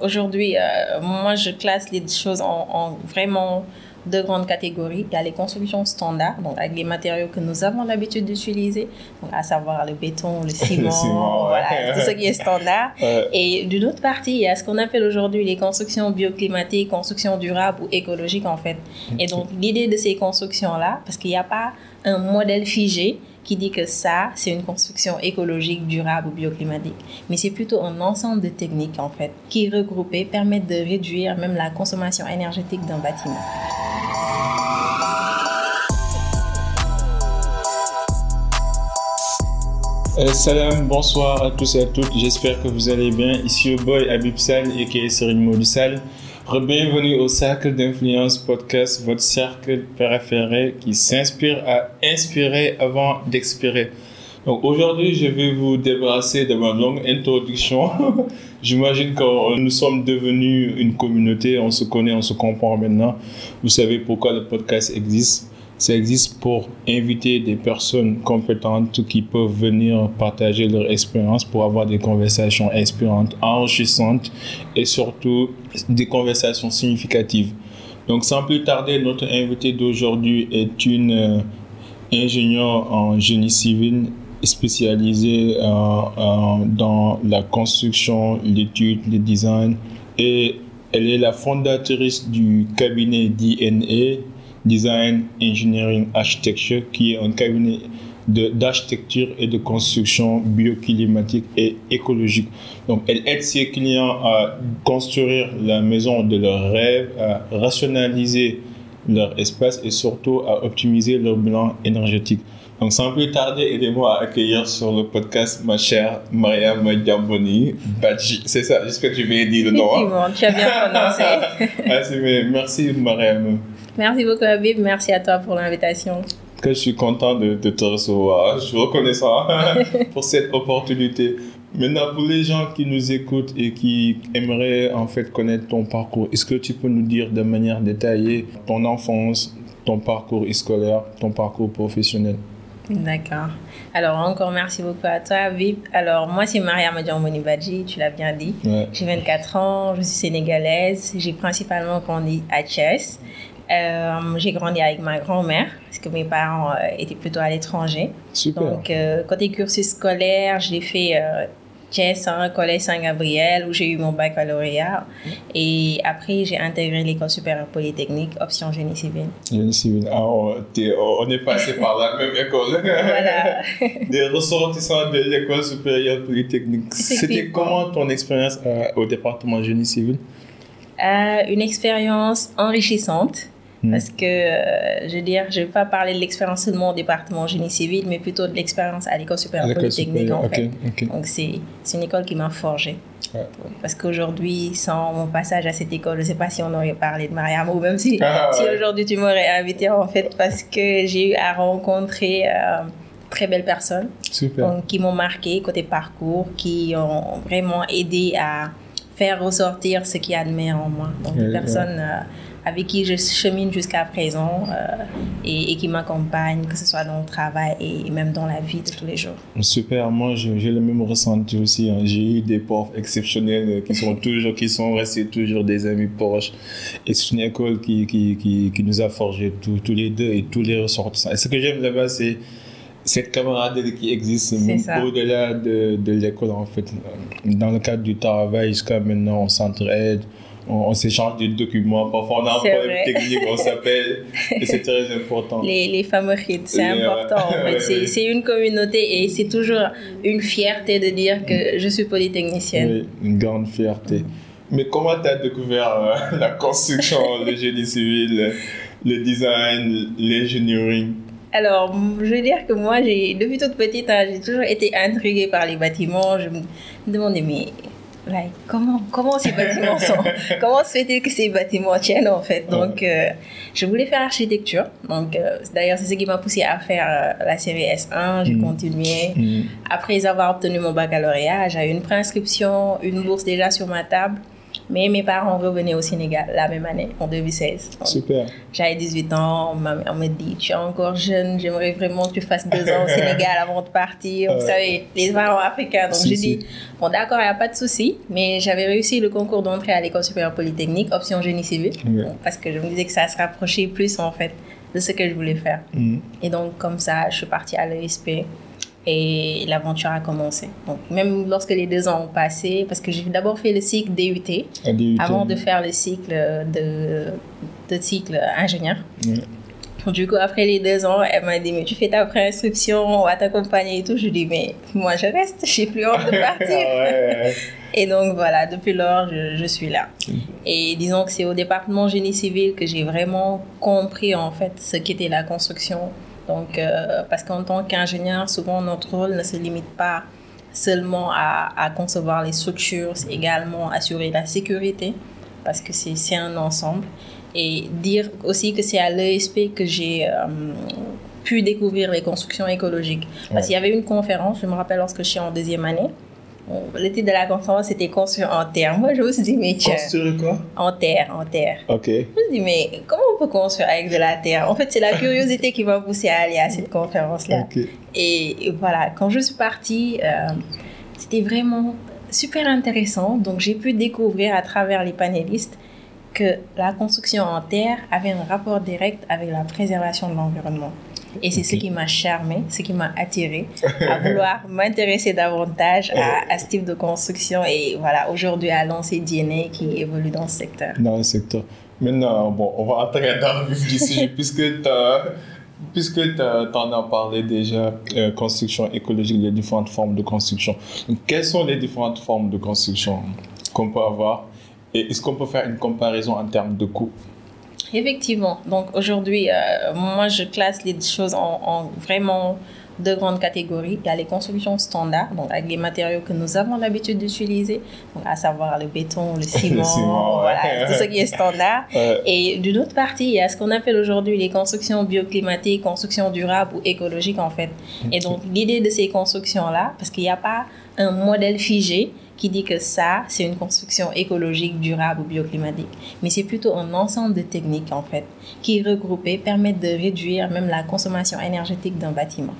Aujourd'hui, euh, moi, je classe les choses en, en, vraiment deux grandes catégories. Il y a les constructions standards, donc avec les matériaux que nous avons l'habitude d'utiliser, à savoir le béton, le ciment, le ciment voilà, tout ce qui est standard. Ouais. Et d'une autre partie, il y a ce qu'on appelle aujourd'hui les constructions bioclimatiques, constructions durables ou écologiques en fait. Et donc l'idée de ces constructions-là, parce qu'il n'y a pas un modèle figé, qui dit que ça, c'est une construction écologique, durable ou bioclimatique. Mais c'est plutôt un ensemble de techniques, en fait, qui regroupées permettent de réduire même la consommation énergétique d'un bâtiment. Euh, salam, bonsoir à tous et à toutes. J'espère que vous allez bien. Ici au boy Abib Sal et Serine Modusal. Bienvenue au Cercle d'Influence Podcast, votre cercle préféré qui s'inspire à inspirer avant d'expirer. Donc aujourd'hui, je vais vous débarrasser de ma longue introduction. J'imagine que nous sommes devenus une communauté, on se connaît, on se comprend maintenant. Vous savez pourquoi le podcast existe ça existe pour inviter des personnes compétentes qui peuvent venir partager leur expérience pour avoir des conversations inspirantes, enrichissantes et surtout des conversations significatives. Donc sans plus tarder, notre invité d'aujourd'hui est une euh, ingénieure en génie civil spécialisée euh, euh, dans la construction, l'étude, le design et elle est la fondatrice du cabinet DNA Design Engineering Architecture, qui est un cabinet d'architecture et de construction bioclimatique et écologique. Donc, elle aide ses clients à construire la maison de leurs rêves, à rationaliser leur espace et surtout à optimiser leur bilan énergétique. Donc, sans plus tarder, aidez-moi à accueillir sur le podcast ma chère Mariam Diamboni Badji. C'est ça, j'espère que j'ai bien dit le nom. Effectivement, tu as bien prononcé. ah, merci Mariam. Merci beaucoup, Habib. Merci à toi pour l'invitation. Que je suis content de, te recevoir. Je suis reconnaissant pour cette opportunité. Maintenant, pour les gens qui nous écoutent et qui aimeraient en fait connaître ton parcours, est-ce que tu peux nous dire de manière détaillée ton enfance, ton parcours scolaire, ton parcours professionnel? D'accord. Alors, encore merci beaucoup à toi, Habib. Alors, moi, c'est Maria Madjamboni Badji, tu l'as bien dit. Ouais. J'ai 24 ans, je suis sénégalaise. J'ai principalement grandi à Thiès. Euh, j'ai grandi avec ma grand-mère parce que mes parents euh, étaient plutôt à l'étranger. Donc, euh, côté cursus scolaire, j'ai fait hein, Collège Saint-Gabriel où j'ai eu mon baccalauréat. Et après, j'ai intégré l'école supérieure polytechnique, option génie civil. Génie civil. Ah, on, on est passé par la même école. Voilà. Des ressortissants de l'école supérieure polytechnique. C'était comment ton expérience au département génie civil? Une expérience enrichissante. Parce que, euh, je veux dire, je ne vais pas parler de l'expérience de mon département génie civil, mais plutôt de l'expérience à l'école supérieure polytechnique, en okay, fait. Okay. Donc, c'est une école qui m'a forgé. Ouais. Parce qu'aujourd'hui, sans mon passage à cette école, je ne sais pas si on aurait parlé de Mariam, ou même si, ah, si ouais. aujourd'hui tu m'aurais invité, en fait, parce que j'ai eu à rencontrer euh, très belles personnes Super. donc, qui m'ont marqué côté parcours, qui ont vraiment aidé à faire ressortir ce qu'il y a de meilleur en moi. Donc, des Ouais, personnes euh, avec qui je chemine jusqu'à présent euh, et, et, qui m'accompagnent, que ce soit dans le travail et même dans la vie de tous les jours. Super, moi j'ai le même ressenti aussi. Hein. J'ai eu des profs exceptionnels qui sont toujours, qui sont restés toujours des amis proches. Et c'est une école qui, qui, qui, qui nous a forgé tous, tous les deux et tous les ressortissants. Et ce que j'aime là-bas, c'est cette camaraderie qui existe même au-delà de, de l'école en fait. Dans le cadre du travail, jusqu'à maintenant, on s'entraide on, on s'échange des documents, parfois on a un problème technique, on s'appelle, et c'est très important. Les, les fameux hits, c'est important. En fait. ouais, c'est une communauté et c'est toujours une fierté de dire que je suis polytechnicienne. Oui, une grande fierté. Mais comment tu as découvert euh, la construction, le génie civil, le design, l'engineering alors, je veux dire que moi, depuis toute petite, hein, j'ai toujours été intriguée par les bâtiments. Je me demandais, mais like, comment, comment ces bâtiments sont Comment se fait-il que ces bâtiments tiennent en fait? Donc, euh, je voulais faire architecture. Donc, euh, d'ailleurs, c'est ce qui m'a poussé à faire euh, la série S1. J'ai Mm. continué. Mm. Après avoir obtenu mon baccalauréat, j'avais une préinscription, une bourse déjà sur ma table Mais mes parents revenaient au Sénégal la même année, en 2016. Donc, Super. J'avais 18 ans, ma mère me dit, tu es encore jeune, j'aimerais vraiment que tu fasses deux ans au Sénégal avant de partir. Vous Ouais. savez, les parents africains. Donc Si, j'ai si. dit, bon d'accord, il n'y a pas de souci. Mais j'avais réussi le concours d'entrée à l'école supérieure polytechnique, option génie civil. Parce que je me disais que ça se rapprochait plus en fait de ce que je voulais faire. Mhm. Et donc comme ça, je suis partie à l'ESP et l'aventure a commencé. Donc même lorsque les deux ans ont passé, parce que j'ai d'abord fait le cycle DUT DUT. avant de faire le cycle de, de cycle ingénieur. Du coup, après les deux ans, elle m'a dit, mais tu fais ta préinscription, on va t'accompagner et tout. Je dis, mais moi, je reste, j'ai plus envie de partir. Ouais. Et donc, voilà, depuis lors, je, je suis là. Et disons que c'est au département génie civil que j'ai vraiment compris, en fait, ce qu'était la construction. Donc, euh, parce qu'en tant qu'ingénieur, souvent, notre rôle ne se limite pas seulement à, à concevoir les structures, c'est également assurer la sécurité, parce que c'est un ensemble. Et dire aussi que c'est à l'ESP que j'ai euh, pu découvrir les constructions écologiques. Parce qu'il y avait une conférence, je me rappelle lorsque je suis en deuxième année, le titre de la conférence c'était construire en terre. Moi, je me suis dit, mais tiens, Construire quoi? En terre, en terre. Ok. Je me suis dit, mais comment on peut construire avec de la terre? En fait, c'est la curiosité qui m'a poussé à aller à cette conférence-là. Ok. Et, et voilà, quand je suis partie, euh, c'était vraiment super intéressant. Donc, j'ai pu découvrir à travers les panélistes que la construction en terre avait un rapport direct avec la préservation de l'environnement. Et c'est ce qui m'a charmé, ce qui m'a attiré à vouloir m'intéresser davantage à, à ce type de construction. Et voilà, aujourd'hui, à lancer DNA qui évolue dans ce secteur. Dans le secteur. Maintenant, bon, on va entrer dans le vif du sujet puisque Puisque tu en as parlé déjà, euh, construction écologique, les différentes formes de construction. Donc, quelles sont les différentes formes de construction qu'on peut avoir? Et est-ce qu'on peut faire une comparaison en termes de coût Effectivement. Donc aujourd'hui, euh, moi, je classe les choses en, en vraiment deux grandes catégories. Il y a les constructions standards, donc avec les matériaux que nous avons l'habitude d'utiliser, à savoir le béton, le ciment, ciment, ouais. voilà, tout ce qui est standard. Et d'une autre partie, il y a ce qu'on appelle aujourd'hui les constructions bioclimatiques, constructions durables ou écologiques en fait. Et donc l'idée de ces constructions-là, parce qu'il n'y a pas un modèle figé qui dit que ça, c'est une construction écologique, durable ou bioclimatique. Mais c'est plutôt un ensemble de techniques en fait qui regroupées permettent de réduire même la consommation énergétique d'un bâtiment.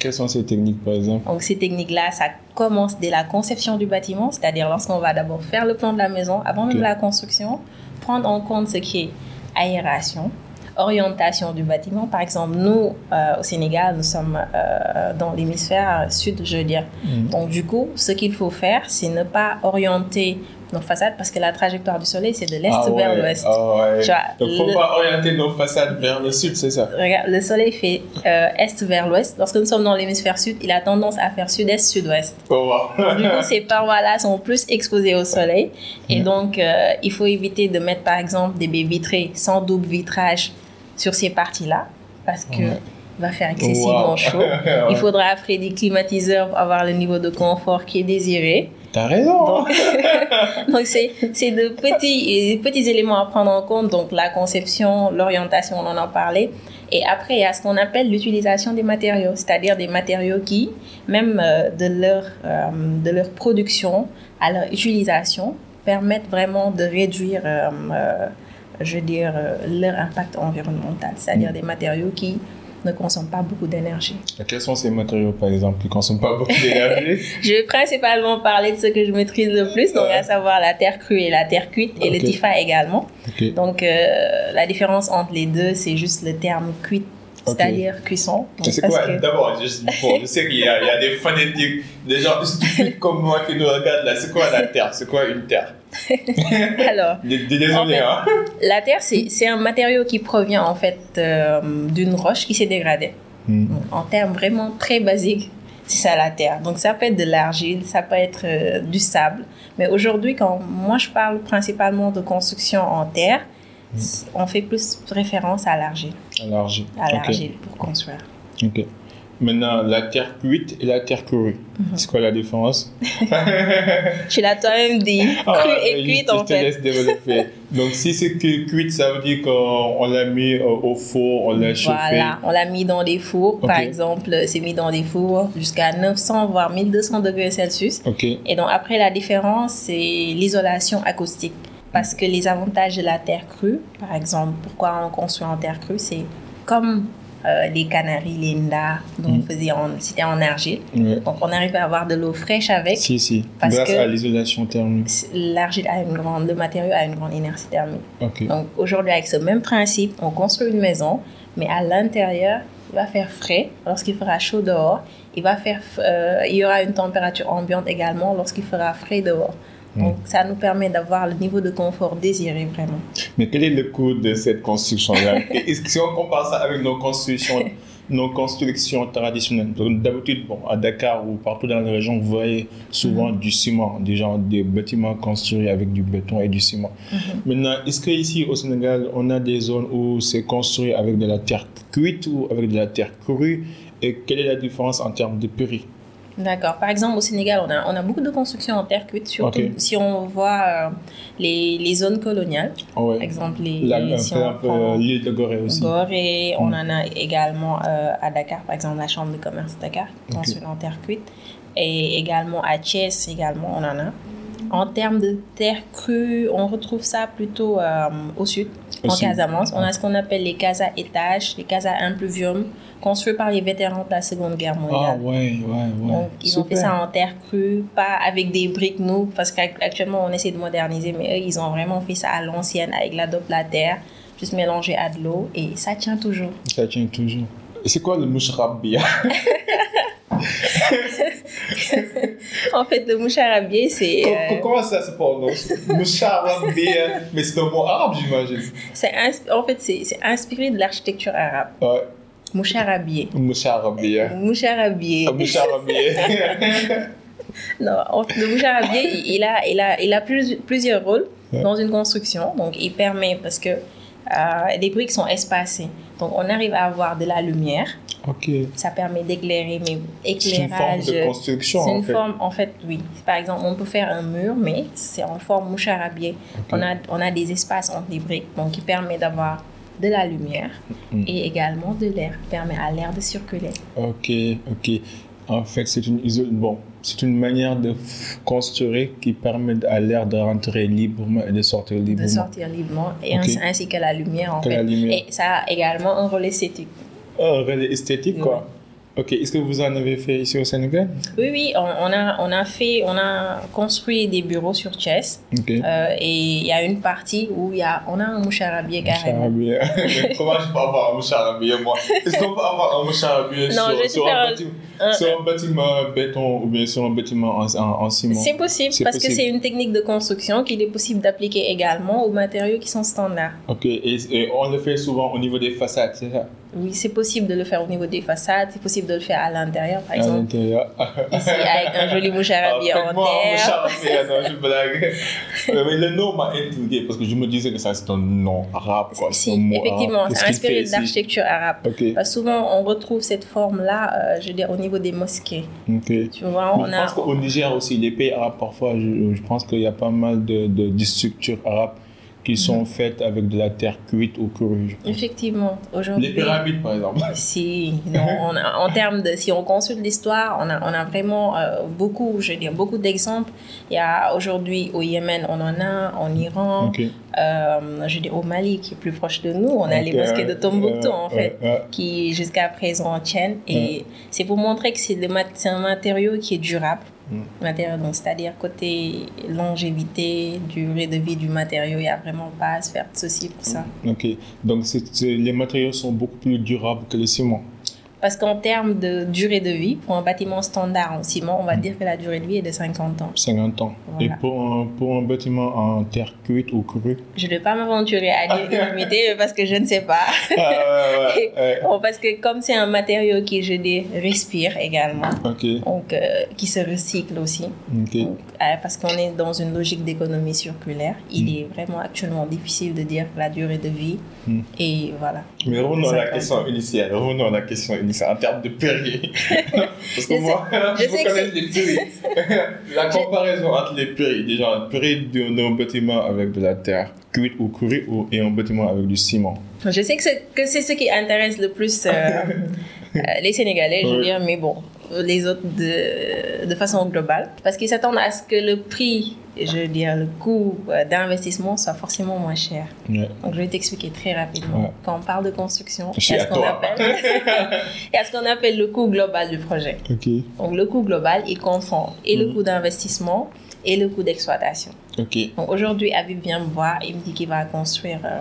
Quelles sont ces techniques, par exemple? Donc ces techniques-là, ça commence dès la conception du bâtiment, c'est-à-dire lorsqu'on va d'abord faire le plan de la maison, avant même la construction, prendre en compte ce qui est aération, orientation du bâtiment. Par exemple, nous, euh, au Sénégal, nous sommes euh, dans l'hémisphère sud, je veux dire. Mhm. Donc du coup, ce qu'il faut faire, c'est ne pas orienter nos façades parce que la trajectoire du soleil, c'est de l'est Ah vers ouais, l'ouest. ah ouais. Tu vois, Donc, faut pas orienter nos façades vers le sud, c'est ça? Regarde, le soleil fait euh, est vers l'ouest. Lorsque nous sommes dans l'hémisphère sud, il a tendance à faire sud-est, sud-ouest. Oh, wow. Du coup, ces parois-là sont plus exposées au soleil. Et Mhm. donc, euh, il faut éviter de mettre, par exemple, des baies vitrées sans double vitrage sur ces parties-là parce que va faire excessivement Wow. chaud. Ouais. Il faudra après des climatiseurs pour avoir le niveau de confort qui est désiré. T'as raison. Donc, c'est de petits, petits éléments à prendre en compte. Donc, la conception, l'orientation, on en a parlé. Et après, il y a ce qu'on appelle l'utilisation des matériaux, c'est-à-dire des matériaux qui, même euh, de, leur, euh, de leur production à leur utilisation, permettent vraiment de réduire, euh, je veux dire, euh, leur impact environnemental, c'est-à-dire des matériaux qui ne consomment pas beaucoup d'énergie. Quels sont ces matériaux, par exemple, qui consomment pas beaucoup d'énergie? Je vais principalement parler de ce que je maîtrise le plus, donc à savoir la terre crue et la terre cuite, et le. TIFA également. Donc euh, la différence entre les deux, c'est juste le terme cuite, c'est-à-dire cuisson. C'est quoi? que- D'abord, juste bon, je sais qu'il y, a- il y a des phonétiques, des gens stupides comme moi qui nous regardent là. C'est quoi la terre? C'est quoi une terre? Alors, D- Désolé, En fait, hein la terre, c'est c'est un matériau qui provient en fait euh, d'une roche qui s'est dégradée. Hmm. En termes vraiment très basiques, c'est ça la terre. Donc ça peut être de l'argile, ça peut être euh, du sable. Mais aujourd'hui, quand moi je parle principalement de construction en terre, on fait plus référence à l'argile, À l'argile. à l'argile pour construire. Ok. Maintenant, la terre cuite et la terre crue. C'est quoi la différence? Tu l'as toi-même dit. Ah, Crue et je- cuite, je en te fait. laisse développer. Donc, si c'est que cuite, ça veut dire qu'on on l'a mis au four, on l'a chauffé. Voilà, on l'a mis dans des fours. Par exemple, c'est mis dans des fours jusqu'à 900 voire 1200 degrés Celsius. Et donc après, la différence, c'est l'isolation acoustique. Parce que les avantages de la terre crue, par exemple, pourquoi on construit en terre crue, c'est comme euh, les Canaries, les Nda, dont Mm. c'était en argile. Donc on arrive à avoir de l'eau fraîche avec. Si, si. Parce Grâce que- à l'isolation thermique. L'argile a une grande, le matériau a une grande inertie thermique. Ok. Donc aujourd'hui, avec ce même principe, on construit une maison, mais à l'intérieur, il va faire frais lorsqu'il fera chaud dehors. Il, va faire, euh, il y aura une température ambiante également lorsqu'il fera frais dehors. Donc ça nous permet d'avoir le niveau de confort désiré vraiment. Mais quel est le coût de cette construction-là? Si on compare ça avec nos constructions, nos constructions traditionnelles, d'habitude, bon, à Dakar ou partout dans la région, vous voyez souvent du ciment, des, gens, des bâtiments construits avec du béton et du ciment. Maintenant, est-ce qu'ici au Sénégal, on a des zones où c'est construit avec de la terre cuite ou avec de la terre crue? Et quelle est la différence en termes de prix? D'accord. Par exemple, au Sénégal, on a, on a beaucoup de constructions en terre cuite, surtout si on voit euh, les, les zones coloniales. Ah ouais. Par exemple, les, La- les- si on prend- euh, l'île de Gorée aussi. Gorée, on Mm. en a également euh, à Dakar, par exemple la chambre de commerce de Dakar, construite en terre cuite. Et également à Thiès, également, on en a. En termes de terre crue, on retrouve ça plutôt euh, au sud, en. Casamance. On a ce qu'on appelle les casas étages, les casas impluvium, construits par les vétérans de la Seconde Guerre Ah mondiale. ouais, ouais, ouais. Donc, ils ont fait ça en terre crue, pas avec des briques, nous, parce qu'actuellement, on essaie de moderniser, mais eux, ils ont vraiment fait ça à l'ancienne, avec l'adobe la terre, juste mélangé à de l'eau, et ça tient toujours. Ça tient toujours. C'est quoi le mouchrabia En fait, le moucharabié, c'est euh, Comment ça se prononce? Moucharabia. Mais c'est un mot arabe, j'imagine. en fait, c'est c'est inspiré de l'architecture arabe. Ouais. Moucharabié. Moucharabia. Moucharabié. Ah, Moucharabia. Non, le moucharabié, il, il a, il a, il a plus- plusieurs rôles Ouais. dans une construction. Donc, il permet, parce que euh, les briques sont espacées. Donc, on arrive à avoir de la lumière. ok. Ça permet d'éclairer, mais C'est une forme éclairage. de construction, C'est en une fait. forme, en fait, oui. Par exemple, on peut faire un mur, mais c'est en forme moucharabié. Ok. On, a, on a des espaces entre les briques, donc qui permet d'avoir de la lumière Mm. et également de l'air, permet à l'air de circuler. Ok, ok. En fait, c'est une, iso- bon, c'est une manière de construire qui permet à l'air de rentrer librement et de sortir de librement. sortir librement et ainsi, que la lumière en Que fait. la lumière. Et ça a également un rôle esthétique. Oh, relais esthétique, quoi. Ok, est-ce que vous en avez fait ici au Sénégal? Oui, oui, on, on a, on a fait, on a construit des bureaux sur Chess Ok. euh, et il y a une partie où y a, on a un moucharabié carrément. Moucharabia. Mais Comment je peux avoir un moucharabia, moi? Est-ce qu'on peut avoir un moucharabia Non, sur, sur, un bâtiment, un- sur un bâtiment béton ou bien sur un bâtiment en, en, en ciment? C'est possible parce que c'est une technique de construction qu'il est possible d'appliquer également aux matériaux qui sont standards. Ok, et, et on le fait souvent au niveau des façades, c'est ça? Oui, c'est possible de le faire au niveau des façades, c'est possible de le faire à l'intérieur, par À exemple. l'intérieur. Ici, avec un joli moucharabié Ah, en terre. non, je blague. Mais le nom m'a intrigué parce que je me disais que ça c'est un nom arabe, quoi. Si, mot effectivement, arabe. C'est inspiré de l'architecture arabe. Ok, Parce souvent, on retrouve cette forme-là, euh, je veux dire, au niveau des mosquées. ok. Tu vois, on je a... pense qu'au Niger aussi, les pays arabes, parfois, je, je pense qu'il y a pas mal de, de, de structures arabes qui sont faites avec de la terre cuite ou crue. Effectivement, Les aujourd'hui... pyramides, par exemple. Si, non, on a- en termes de, si on consulte l'histoire, on a, on a vraiment euh, beaucoup, je veux dire, beaucoup d'exemples. Il y a aujourd'hui au Yémen, on en a, en Iran, Ok. euh, je veux dire, au Mali, qui est plus proche de nous, on a les mosquées de Tombouctou, euh, en fait, qui jusqu'à présent tiennent. Et c'est pour montrer que c'est le mat- c'est un matériau qui est durable. Mm. Matériau, donc, c'est-à-dire côté longévité, durée de vie du matériau, il n'y a vraiment pas à se faire de souci pour ça. Ok. Donc, les matériaux sont beaucoup plus durables que le ciment. Parce qu'en termes de durée de vie, pour un bâtiment standard en ciment, on va dire que la durée de vie est de 50 ans. 50 ans. Voilà. Et pour un, pour un bâtiment en terre cuite ou crue? Je ne vais pas m'aventurer à dire illimité parce que je ne sais pas. Ah, ouais, ouais, ouais. Bon, parce que comme c'est un matériau qui, je dis, respire également, donc euh, qui se recycle aussi, donc, euh, parce qu'on est dans une logique d'économie circulaire, il est vraiment actuellement difficile de dire la durée de vie. Mm. Et voilà. Mais revenons à la 50 question initiale. Revenons à la question initiale. Ça en termes de prix. Parce que moi, je je connais les prix. La comparaison entre les prix, déjà, prix d'un bâtiment avec de la terre cuite ou crue ou- et un bâtiment avec du ciment. Je sais que c'est, c'est ce qui intéresse le plus euh, euh, les Sénégalais, je veux Oui. dire, mais bon, les autres de, de façon globale. Parce qu'ils s'attendent à ce que le prix, je veux dire, le coût euh, d'investissement soit forcément moins cher. Ouais. Donc, je vais t'expliquer très rapidement. Ouais. Quand on parle de construction, il y a ce qu'on appelle, ce qu'on appelle le coût global du projet. Donc, le coût global, il comprend et le Mhm. coût d'investissement et le coût d'exploitation. Donc aujourd'hui, Habib vient me voir, il me dit qu'il va construire euh,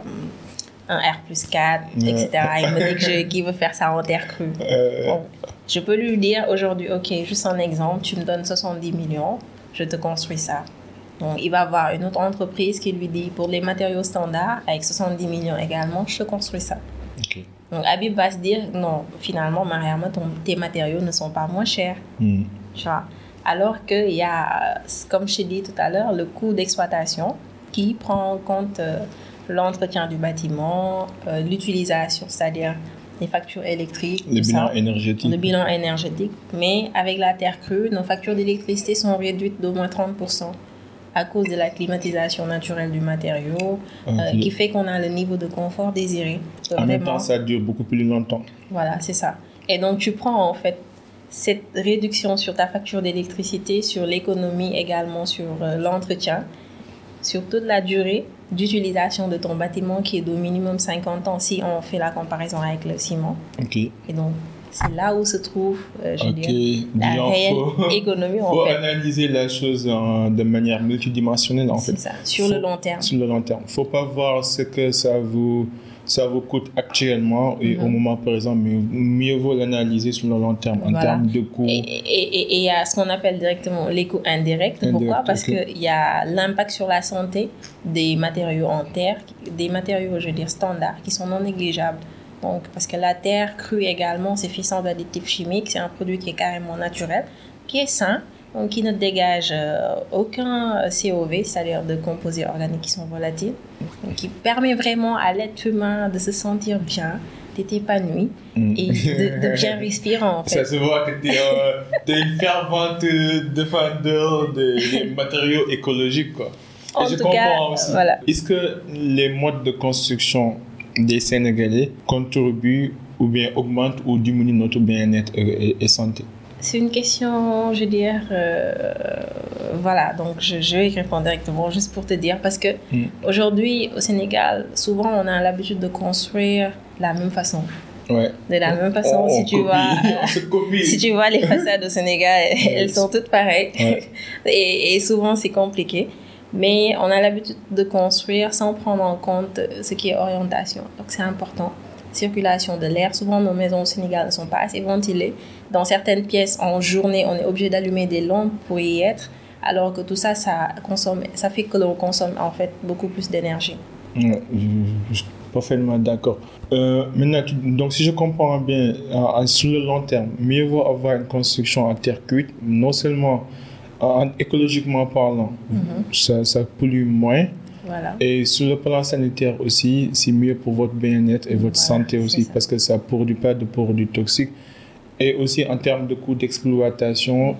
un R plus 4, Ouais. etc. Il me dit qu'il veut faire ça en terre crue. Euh, Bon, je peux lui dire aujourd'hui, ok, juste un exemple, tu me donnes 70 millions, je te construis ça. Donc il va avoir une autre entreprise qui lui dit, pour les matériaux standards, avec 70 millions également, je te construis ça. Donc Habib va se dire, non, finalement, Mariama, ton- tes matériaux ne sont pas moins chers. Hmm. Tu vois? Alors qu'il y a, comme je t'ai dit tout à l'heure, le coût d'exploitation qui prend en compte euh, l'entretien du bâtiment, euh, l'utilisation, c'est-à-dire les factures électriques, Le bilan ça, énergétique. le bilan énergétique. Mais avec la terre crue, nos factures d'électricité sont réduites d'au moins 30% à cause de la climatisation naturelle du matériau, euh, Ok. qui fait qu'on a le niveau de confort désiré. En même temps, ça dure beaucoup plus longtemps. Voilà, c'est ça. Et donc, tu prends en fait cette réduction sur ta facture d'électricité, sur l'économie également, sur euh, l'entretien, sur toute la durée d'utilisation de ton bâtiment qui est d'au minimum 50 ans si on fait la comparaison avec le ciment. Ok. Et donc, c'est là où se trouve, euh, je dire, la réelle faut- économie en faut fait. analyser la chose en- de manière multidimensionnelle en fait. C'est ça, sur le long terme. Sur le long terme. faut pas voir ce que ça vous, ça vous coûte actuellement et Mhm. au moment présent, mais mieux vaut l'analyser sur le long terme en Voilà. termes de coûts. Et et- et- il y a ce qu'on appelle directement les coûts indirects. Pourquoi? Indirect, Parce ok. qu'il y a l'impact sur la santé des matériaux en terre, des matériaux, je veux dire, standards, qui sont non négligeables. Donc, parce que la terre crue également, c'est fait sans additifs chimiques, c'est un produit qui est carrément naturel, qui est sain, qui ne dégage euh, aucun COV, c'est-à-dire de composés organiques qui sont volatiles, qui permet vraiment à l'être humain de se sentir bien, d'être épanoui Mm. et de, de bien respirer en fait. Ça se voit que tu es, une fervente défendeur des, des matériaux écologiques. Quoi. En et je tout comprends cas, aussi. voilà. Est-ce que les modes de construction des Sénégalais contribuent ou bien augmentent ou diminuent notre bien-être et santé? C'est une question, je veux dire, euh, voilà, donc je, je vais y répondre directement juste pour te dire, parce que Mm. aujourd'hui au Sénégal, souvent on a l'habitude de construire de la même façon. Ouais. De la même façon, On- si tu copie, vois, si tu vois les façades au Sénégal, elles sont toutes pareilles. Ouais. Et, et souvent c'est compliqué. Mais on a l'habitude de construire sans prendre en compte ce qui est orientation. Donc c'est important. Circulation de l'air. Souvent nos maisons au Sénégal ne sont pas assez ventilées. Dans certaines pièces, en journée, on est obligé d'allumer des lampes pour y être. Alors que tout ça, ça, consomme, ça fait que l'on consomme en fait beaucoup plus d'énergie. Ouais, je, je suis parfaitement d'accord. Euh, maintenant, donc si je comprends bien, sur le long terme, mieux vaut avoir une construction en terre cuite, non seulement en- écologiquement parlant, ça, ça pollue moins, Voilà. et sur le plan sanitaire aussi, c'est mieux pour votre bien-être et votre Voilà, santé aussi, parce que ça ne produit pas de produits toxiques. Et aussi en termes de coûts d'exploitation,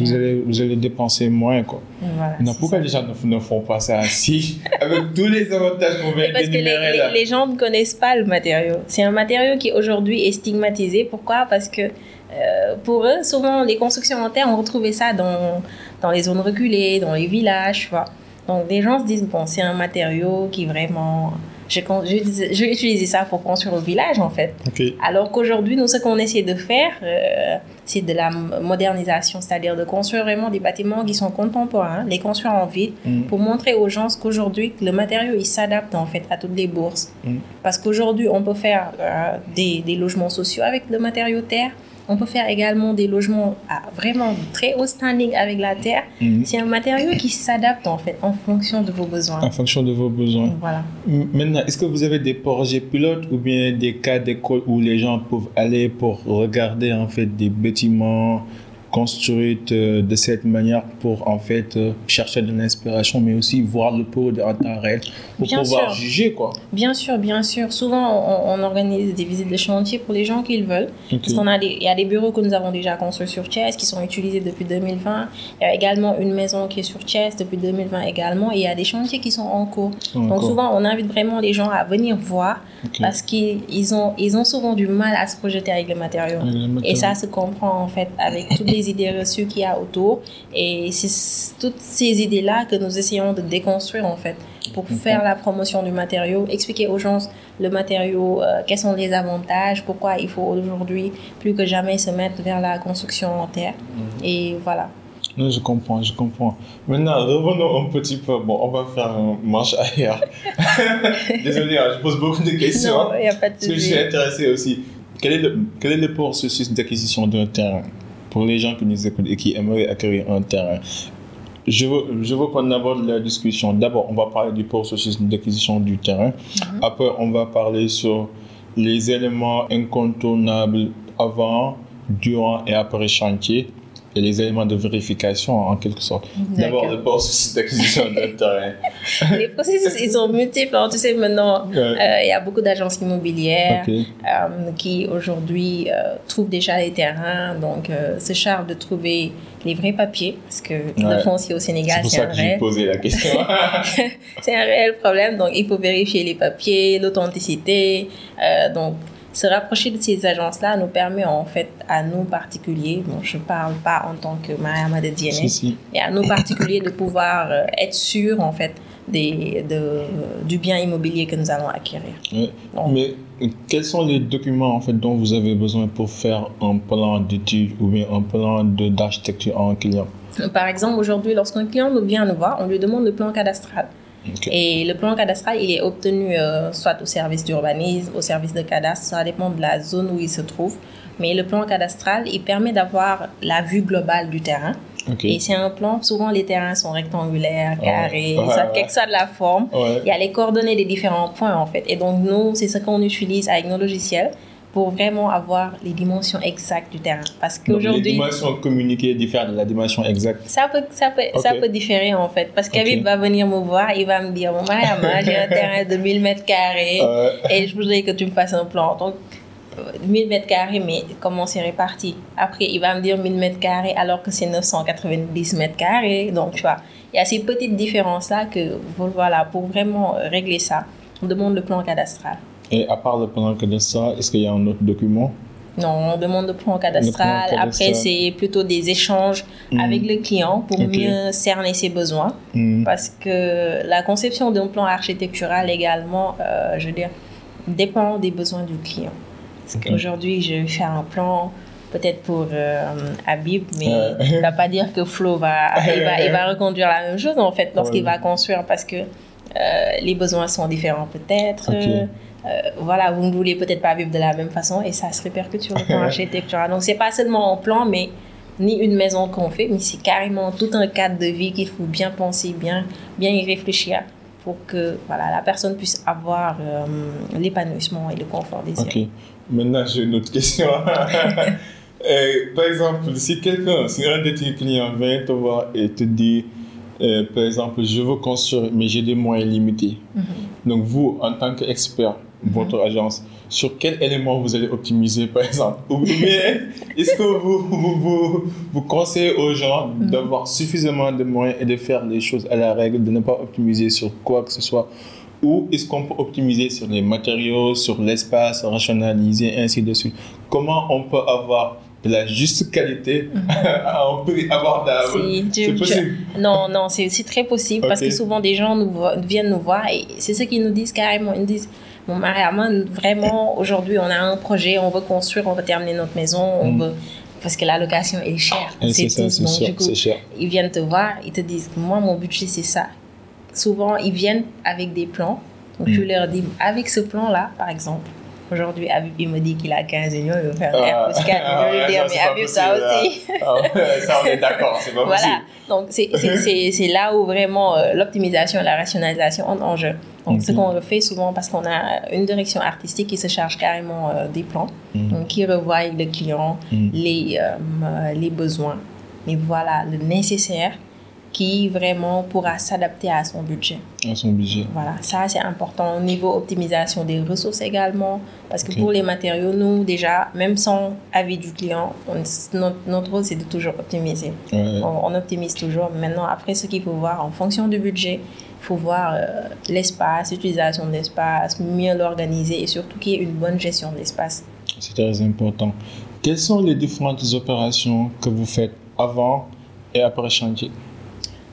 vous allez, vous allez dépenser moins. Quoi. Voilà, Non, pourquoi ça. les gens ne, ne font pas ça ainsi Avec tous les avantages qu'on vient Parce que les, les gens ne connaissent pas le matériau. C'est un matériau qui aujourd'hui est stigmatisé. Pourquoi? Parce que euh, pour eux, souvent, les constructions en terre, on retrouvait ça dans, dans les zones reculées, dans les villages, tu vois. Donc, des gens se disent, bon, c'est un matériau qui vraiment... Je, je, utiliser ça pour construire au village, en fait. Ok. Alors qu'aujourd'hui, nous, ce qu'on essaie de faire, euh, c'est de la modernisation, c'est-à-dire de construire vraiment des bâtiments qui sont contemporains, les construire en ville, Mm. pour montrer aux gens qu'aujourd'hui, le matériau, il s'adapte en fait à toutes les bourses. Mm. Parce qu'aujourd'hui, on peut faire euh, des, des logements sociaux avec le matériau terre. On peut faire également des logements à vraiment très haut standing avec la terre. Mm. C'est un matériau qui s'adapte en fait en fonction de vos besoins. En fonction de vos besoins. Voilà. Maintenant, est-ce que vous avez des projets pilotes ou bien des cas d'école où les gens peuvent aller pour regarder en fait des bâtiments construite euh, de cette manière pour en fait euh, chercher de l'inspiration, mais aussi voir le pot en temps réel pour Bien pouvoir sûr. juger quoi. Bien sûr, bien sûr. Souvent, on, on organise des visites de chantier pour les gens qui le veulent. Ok. Parce qu'on a des, il y a des bureaux que nous avons déjà construits sur Chess qui sont utilisés depuis 2020. Il y a également une maison qui est sur Chess depuis 2020 également. Et il y a des chantiers qui sont en cours. Donc souvent, on invite vraiment les gens à venir voir Ok. parce qu'ils ils ont, ils ont souvent du mal à se projeter avec. Avec les Et ça se comprend en fait avec toutes les idées reçues qu'il y a autour. Et c'est toutes ces idées-là que nous essayons de déconstruire en fait pour faire la promotion du matériau, expliquer aux gens le matériau, euh, quels sont les avantages, pourquoi il faut aujourd'hui plus que jamais se mettre vers la construction en terre. Et voilà. Non, je comprends, je comprends. Maintenant, revenons un petit peu. Bon, on va faire un marche arrière. Désolé, hein, je pose beaucoup de questions. Non, il n'y a pas de Parce que je souci. suis intéressé aussi. Quel est le, quel est le processus d'acquisition d'un terrain? Pour les gens qui nous écoutent et qui aimeraient acquérir un terrain je veux, je veux qu'on aborde la discussion. D'abord, on va parler du processus d'acquisition du terrain. Mhm. Après, on va parler sur les éléments incontournables avant, durant et après chantier et les éléments de vérification en quelque sorte. D'abord, le processus d'acquisition d'un terrain. Les processus, ils sont multiples. hein. Tu sais, maintenant, Ouais. euh, il y a beaucoup d'agences immobilières. Euh, qui aujourd'hui euh, trouvent déjà les terrains, donc euh, se chargent de trouver les vrais papiers, parce que le Ouais. foncier au C'est Sénégal, pour c'est ça un, que j'ai réel- posé la question. c'est un réel problème, donc il faut vérifier les papiers, l'authenticité, euh, donc se rapprocher de ces agences-là nous permet en fait à nous particuliers, bon je parle pas en tant que Mariama de DNA, si. et à nous particuliers de pouvoir euh, être sûrs en fait des, de, du bien immobilier que nous allons acquérir. Donc, Mais quels sont les documents en fait dont vous avez besoin pour faire un plan d'étude ou bien un plan d'architecture en client? Par exemple, aujourd'hui, lorsqu'un client nous vient nous voir, on lui demande le plan cadastral. Et le plan cadastral, il est obtenu euh, soit au service d'urbanisme, au service de cadastre, ça dépend de la zone où il se trouve. Mais le plan cadastral, il permet d'avoir la vue globale du terrain. Et c'est un plan, souvent les terrains sont rectangulaires, carrés, Ouais, soit, ouais. quelle que soit de la forme. Ouais. Il y a les coordonnées des différents points en fait. Et donc nous, c'est ce qu'on utilise avec nos logiciels pour vraiment avoir les dimensions exactes du terrain. Parce Donc, les qu'aujourd'hui... dimensions communiquées diffèrent de la dimension exacte. Ça peut, ça, peut, ça peut différer en fait. Parce qu'Avib Ok. va venir me voir, il va me dire Bon, Mariama, j'ai un terrain de 1000 mètres carrés Euh, et je voudrais que tu me fasses un plan. Donc, euh, 1000 mètres carrés, mais comment c'est réparti? Après, il va me dire 1000 mètres carrés alors que c'est 990 mètres carrés. Donc, tu vois, il y a ces petites différences-là que, voilà, pour vraiment euh, régler ça, on demande le plan cadastral. Et à part le plan cadastral, est-ce qu'il y a un autre document? Non, on demande le plan cadastral. cadastral. Après, c'est plutôt des échanges Mhm. avec le client pour mieux cerner ses besoins. Hmm. Parce que la conception d'un plan architectural également, euh, je veux dire, dépend des besoins du client. Parce qu'aujourd'hui, je vais faire un plan peut-être pour euh, Habib, mais ça ne va pas dire que Flo va, il va, il va reconduire la même chose en fait lorsqu'il Ouais. va construire parce que euh, les besoins sont différents peut-être. Euh, voilà, vous ne voulez peut-être pas vivre de la même façon et ça se répercute sur le plan architectural. Donc, c'est pas seulement un plan, mais ni une maison qu'on fait, mais c'est carrément tout un cadre de vie qu'il faut bien penser, bien, bien y réfléchir pour que voilà, la personne puisse avoir euh, l'épanouissement et le confort désiré. Ok. Maintenant, j'ai une autre question. Euh, par exemple, si quelqu'un, si un de tes clients vient te voir et te dit, euh, par exemple, je veux construire, mais j'ai des moyens limités. Mhm. Donc, vous, en tant qu'expert, votre agence, sur quel élément vous allez optimiser, par exemple? Ou bien, est-ce que vous, vous, vous, vous conseillez aux gens Mhm. d'avoir suffisamment de moyens et de faire les choses à la règle, de ne pas optimiser sur quoi que ce soit? Ou est-ce qu'on peut optimiser sur les matériaux, sur l'espace, rationaliser, ainsi de suite? Comment on peut avoir de la juste qualité à un prix abordable? C'est possible? Non, non, c'est très possible parce que souvent des gens nous viennent nous voir et c'est ce qu'ils nous disent carrément. Ils nous disent Bon, Mariama, vraiment, aujourd'hui, on a un projet, on veut construire, on veut terminer notre maison, on Mm. veut. Parce que la location est chère. C'est ça, c'est sûr, cher. ils viennent te voir, ils te disent Moi, mon budget, c'est ça. Souvent, ils viennent avec des plans. Donc, tu Mm. leur dis Avec ce plan-là, par exemple, Aujourd'hui, Abib, il me dit qu'il a 15 millions, il veut faire un Ah. R plus 4. Ah je dire, ça, c'est mais pas Abib, ça aussi. Ah ça, on est d'accord, c'est pas Voilà. possible. Donc, c'est- là où vraiment euh, l'optimisation et la rationalisation entrent en jeu. Donc, ce Ok. qu'on fait souvent, parce qu'on a une direction artistique qui se charge carrément euh, des plans, Mhm. donc qui revoit le client Mhm. les, euh, les besoins. Mais voilà, le nécessaire qui vraiment pourra s'adapter à son budget. À son budget. Voilà, ça c'est important au niveau optimisation des ressources également, parce que pour les matériaux, nous déjà, même sans avis du client, on- notre, notre rôle c'est de toujours optimiser. Ouais. On, on optimise toujours. Maintenant, après, ce qu'il faut voir en fonction du budget, il faut voir euh, l'espace, l'utilisation de l'espace, mieux l'organiser et surtout qu'il y ait une bonne gestion de l'espace. C'est très important. Quelles sont les différentes opérations que vous faites avant et après chantier?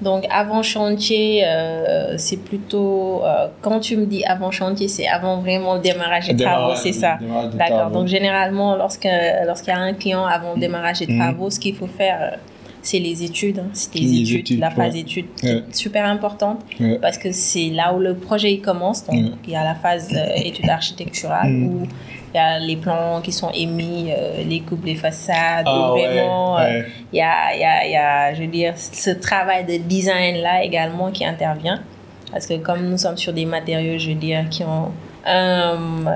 Donc, avant chantier, euh, c'est plutôt. euh, quand tu me dis avant chantier, c'est avant vraiment le démarrage des travaux, c'est ça. D'accord. Donc, généralement, lorsque- lorsqu'il y a un client avant le démarrage des Mhm. travaux, ce qu'il faut faire, euh, c'est les études. hein. C'est les, Les études, études, la phase ouais. études qui est super importante Ouais. parce que c'est là où le projet il commence. Donc, Ouais. il y a la phase euh, étude architecturale Mhm. où il y a les plans qui sont émis, euh, les coupes, les façades, Ah vraiment. euh, ouais. il y a, y a, y a, je veux dire, ce travail de design-là également qui intervient. Parce que comme nous sommes sur des matériaux, je veux dire, qui ont... euh,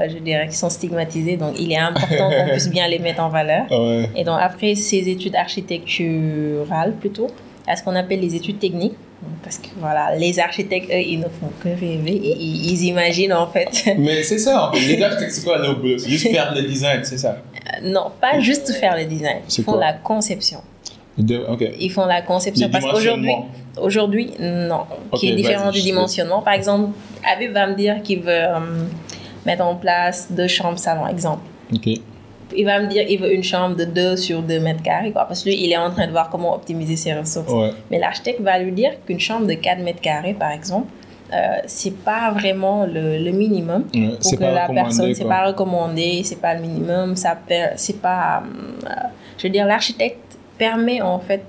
je dirais qui sont stigmatisés, donc il est important qu'on puisse bien les mettre en valeur. Ouais. Et donc après ces études architecturales plutôt, à ce qu'on appelle les études techniques. Parce que voilà, les architectes, eux, ils ne font que rêver, ils, ils imaginent en fait. Mais c'est ça, en fait. Les architectes, c'est quoi leur boulot C'est juste faire le design, c'est ça? Non, pas juste faire le design, ils font la conception. De-. Ils font la conception parce qu'aujourd'hui. Aujourd'hui, non. Ok, qui est différent du dimensionnement. Par exemple, Habib va me dire qu'il veut euh, mettre en place deux chambres salon, exemple. Ok. Il va me dire qu'il veut une chambre de 2 sur 2 mètres carrés, quoi, parce que lui, il est en train de voir comment optimiser ses ressources. Ouais. Mais l'architecte va lui dire qu'une chambre de 4 mètres carrés, par exemple, euh, c'est pas vraiment le, le minimum Ouais, pour que la personne, c'est pas recommandé, c'est pas le minimum, ça c'est pas, euh, je veux dire, l'architecte permet en fait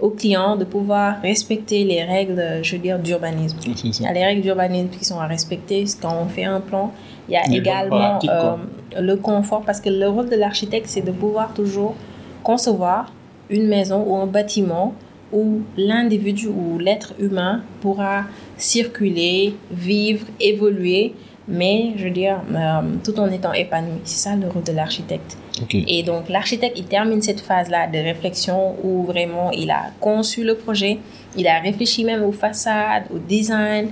au client de pouvoir respecter les règles, je veux dire, d'urbanisme. Il les règles d'urbanisme qui sont à respecter quand on fait un plan. Il y a Les également euh, le confort parce que le rôle de l'architecte, c'est de pouvoir toujours concevoir une maison ou un bâtiment où l'individu ou l'être humain pourra circuler, vivre, évoluer, mais je veux dire, euh, tout en étant épanoui. C'est ça le rôle de l'architecte. Et donc, l'architecte, il termine cette phase-là de réflexion où vraiment il a conçu le projet, il a réfléchi même aux façades, au design,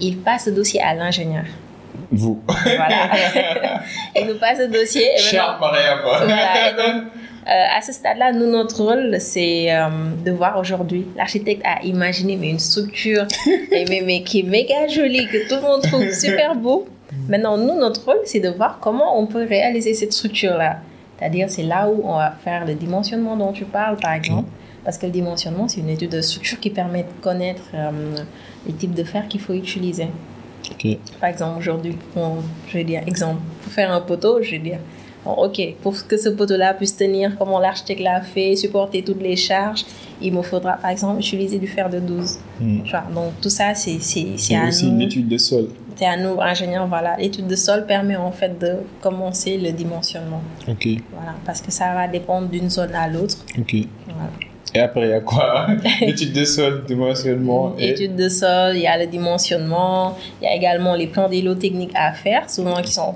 il passe le dossier à l'ingénieur. Vous. Voilà. il nous passe le dossier. Et Cher Maria, quoi. voilà. Et donc, euh, à ce stade-là, nous, notre rôle, c'est euh, de voir aujourd'hui. L'architecte a imaginé mais une structure et mais, mais qui est méga jolie, que tout le monde trouve super beau. Maintenant, nous, notre rôle, c'est de voir comment on peut réaliser cette structure-là. C'est-à-dire, c'est là où on va faire le dimensionnement dont tu parles, par exemple. Parce que le dimensionnement, c'est une étude de structure qui permet de connaître euh, les types de fer qu'il faut utiliser. Par exemple, aujourd'hui, pour- je vais dire, exemple, pour faire un poteau, je vais dire, bon, ok, pour que ce poteau-là puisse tenir, comment l'architecte l'a fait, supporter toutes les charges, il me faudra, par exemple, utiliser du fer de 12. Hmm. Donc, tout ça, c'est à aussi nous. l'étude de sol. C'est à nous, ingénieurs, voilà. L'étude de sol permet en fait de commencer le dimensionnement. Ok. Voilà, parce que ça va dépendre d'une zone à l'autre. Ok. Voilà. Et après, il y a quoi? L'étude de sol, dimensionnement et... Étude de sol, il y a le dimensionnement, il y a également les plans techniques à faire, souvent qui sont,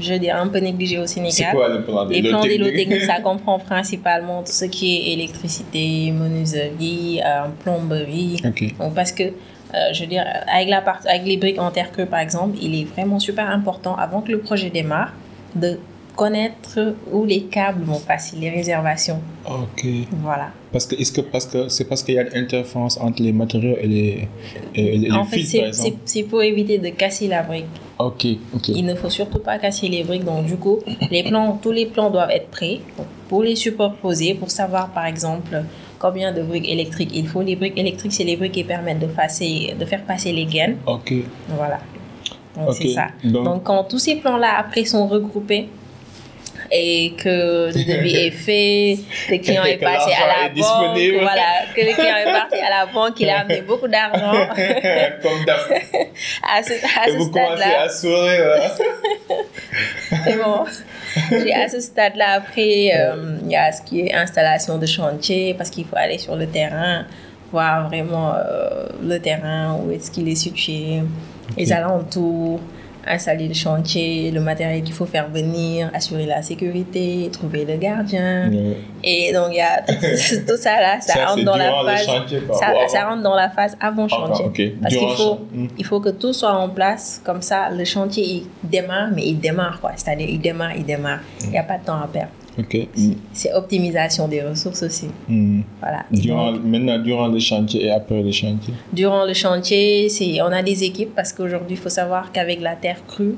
je dire, un peu négligés au Sénégal. C'est quoi le plan Les plans techniques? ça comprend principalement tout ce qui est électricité, menuiserie, euh, plomberie. Ok. Donc, parce que, euh, je veux dire, avec, la part- avec les briques en terre creux, par exemple, il est vraiment super important, avant que le projet démarre, de connaître où les câbles vont passer, les réservations. Ok. Voilà. Parce que est-ce que parce que c'est parce qu'il y a une interférence entre les matériaux et les et, les en fait, c'est- pour éviter de casser la brique. Ok. Ok. Il ne faut surtout pas casser les briques. Donc, du coup, les plans, tous les plans doivent être prêts pour les superposer, pour savoir, par exemple, combien de briques électriques il faut. Les briques électriques, c'est les briques qui permettent de, passer, de faire passer les gaines. Ok. Voilà. Donc, c'est ça. Donc- Donc, quand tous ces plans-là, après, sont regroupés, et que le devis est fait, le client est que passé à la banque, voilà, que le client est parti à la banque, il a amené beaucoup d'argent Comme d'hab. à ce, à Et ce vous commencez stade-là. à sourire. là. C'est bon. J'ai à ce stade-là, après, euh, il y a ce qui est installation de chantier, parce qu'il faut aller sur le terrain, voir vraiment euh, le terrain, où est-ce qu'il est situé, les alentours, installer le chantier, le matériel qu'il faut faire venir, assurer la sécurité, trouver le gardien. Et donc, il y a tout, ça là, ça, Ça, rentre dans la phase. chantier, ça, rentre dans la phase avant chantier. Parce qu'il faut, Hmm. il faut que tout soit en place, comme ça, le chantier il démarre, mais il démarre quoi. C'est-à-dire, il démarre, il démarre. Il n'y a pas de temps à perdre. Ok. Mm. C'est optimisation des ressources aussi. Mm. Voilà. Durant, donc, maintenant, durant le chantier et après le chantier? durant le chantier, on a des équipes parce qu'aujourd'hui, il faut savoir qu'avec la terre crue,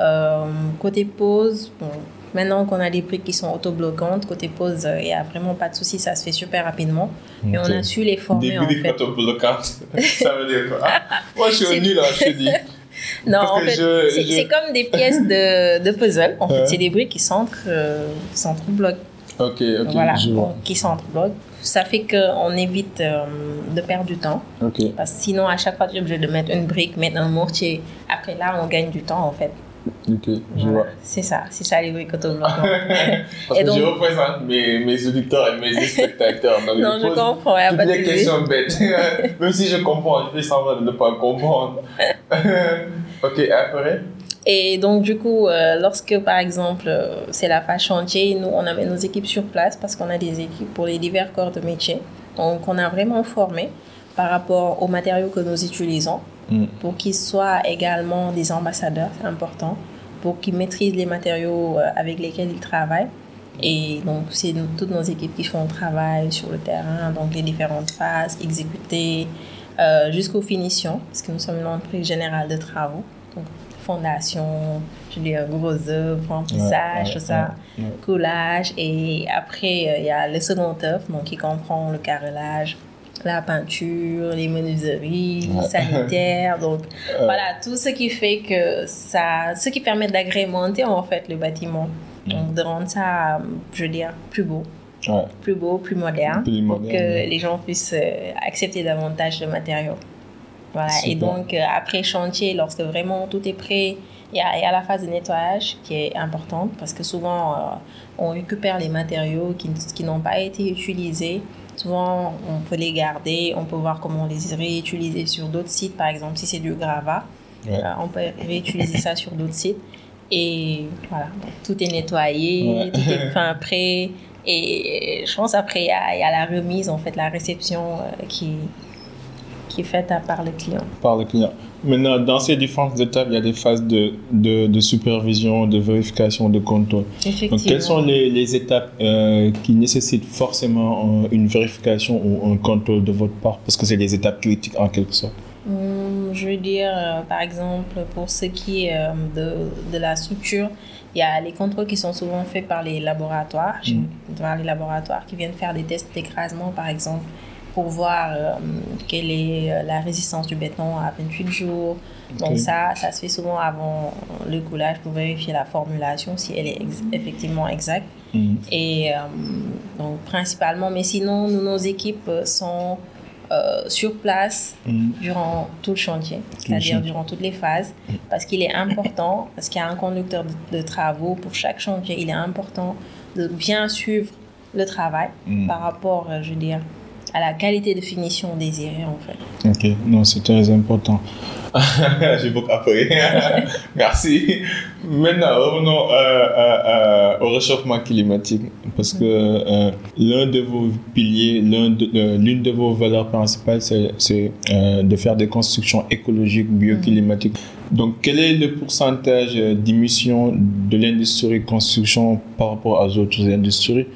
euh, côté pause, bon, maintenant qu'on a des briques qui sont autobloquantes, côté euh, il n'y a vraiment pas de souci, ça se fait super rapidement. Mais on a su les former Des briques autobloquantes. Ça veut dire quoi? Moi, je suis nul, là, je te dis. Non, Parce en fait, je- c'est, je- c'est comme des pièces de, de puzzle. En fait, c'est des briques qui s'entre, euh, s'entrebloquent. Ok, ok, voilà, je vois. qui s'entrebloquent. Ça fait qu'on évite euh, de perdre du temps. Ok. Parce que sinon, à chaque fois, tu es obligé de mettre une brique, mettre un mortier. Après, là, on gagne du temps, en fait. Ok, je vois. C'est ça, c'est ça les briques autobloquantes. Parce Et que donc- je représente mes, mes auditeurs et mes spectateurs. Donc non, je je comprends, il n'y a toutes pas de les questions bêtes. Même si je comprends, je fais semblant de ne pas comprendre. ok, après? Et donc, du coup, euh, lorsque, par exemple, euh, c'est la phase chantier, nous, on amène nos équipes sur place parce qu'on a des équipes pour les divers corps de métier. Donc, on a vraiment formé par rapport aux matériaux que nous utilisons Mm. pour qu'ils soient également des ambassadeurs, c'est important, pour qu'ils maîtrisent les matériaux euh, avec lesquels ils travaillent. Et donc, c'est toutes nos équipes qui font le travail sur le terrain, donc les différentes phases exécutées euh, jusqu'aux finitions, parce que nous sommes une entreprise générale de travaux. Donc, fondation, je dis gros œuvre, remplissage, Ouais, tout ouais, ça, ouais, coulage. Et après, euh, il y a le second œuvre, donc qui comprend le carrelage, la peinture, les menuiseries, Ouais. sanitaires. Donc, Euh, voilà, tout ce qui fait que ça, ce qui permet d'agrémenter en fait le bâtiment. Donc, de rendre ça, je veux dire, plus beau, Ouais. plus beau, plus moderne, Plus pour que ouais. les gens puissent euh, accepter davantage de matériaux. Voilà, et donc euh, après chantier, lorsque vraiment tout est prêt, il y a, il y a la phase de nettoyage qui est importante parce que souvent euh, on récupère les matériaux qui, qui n'ont pas été utilisés. Souvent on peut les garder, on peut voir comment les réutiliser sur d'autres sites, par exemple si c'est du gravat, Ouais. euh, on peut réutiliser ça sur d'autres sites. Et voilà, donc tout est nettoyé, Ouais. tout est fin prêt. Et je pense après, il y a, il y a la remise, en fait, la réception euh, qui, qui est faite par le client. par le client. Maintenant, dans ces différentes étapes, il y a des phases de, de, de supervision, de vérification, de contrôle. Effectivement. Donc, quelles sont les, les étapes euh, qui nécessitent forcément une vérification ou un contrôle de votre part? Parce que c'est des étapes critiques en quelque sorte. Hum, je veux dire, euh, par exemple, pour ce qui est euh, de, de la structure, il y a les contrôles qui sont souvent faits par les laboratoires, Mm. par les laboratoires qui viennent faire des tests d'écrasement, par exemple, pour voir euh, quelle est euh, la résistance du béton à 28 jours. Donc ça, ça se fait souvent avant le coulage pour vérifier la formulation, si elle est ex- effectivement exacte. Mhm. Et euh, donc principalement, mais sinon, nous, nos équipes sont euh, sur place Mhm. durant tout le chantier, c'est-à-dire durant toutes les phases, parce qu'il est important, parce qu'il y a un conducteur de, de travaux pour chaque chantier, il est important de bien suivre le travail par rapport, je veux dire, à la qualité de finition désirée en fait. Ok, non, c'est très important. J'ai beaucoup appris. Merci. Maintenant, revenons euh, euh, euh, au réchauffement climatique. Parce que euh, l'un de vos piliers, de- euh, l'une de vos valeurs principales, c'est euh, de faire des constructions écologiques, bioclimatiques. Donc, quel est le pourcentage d'émissions de l'industrie construction par rapport aux autres industries?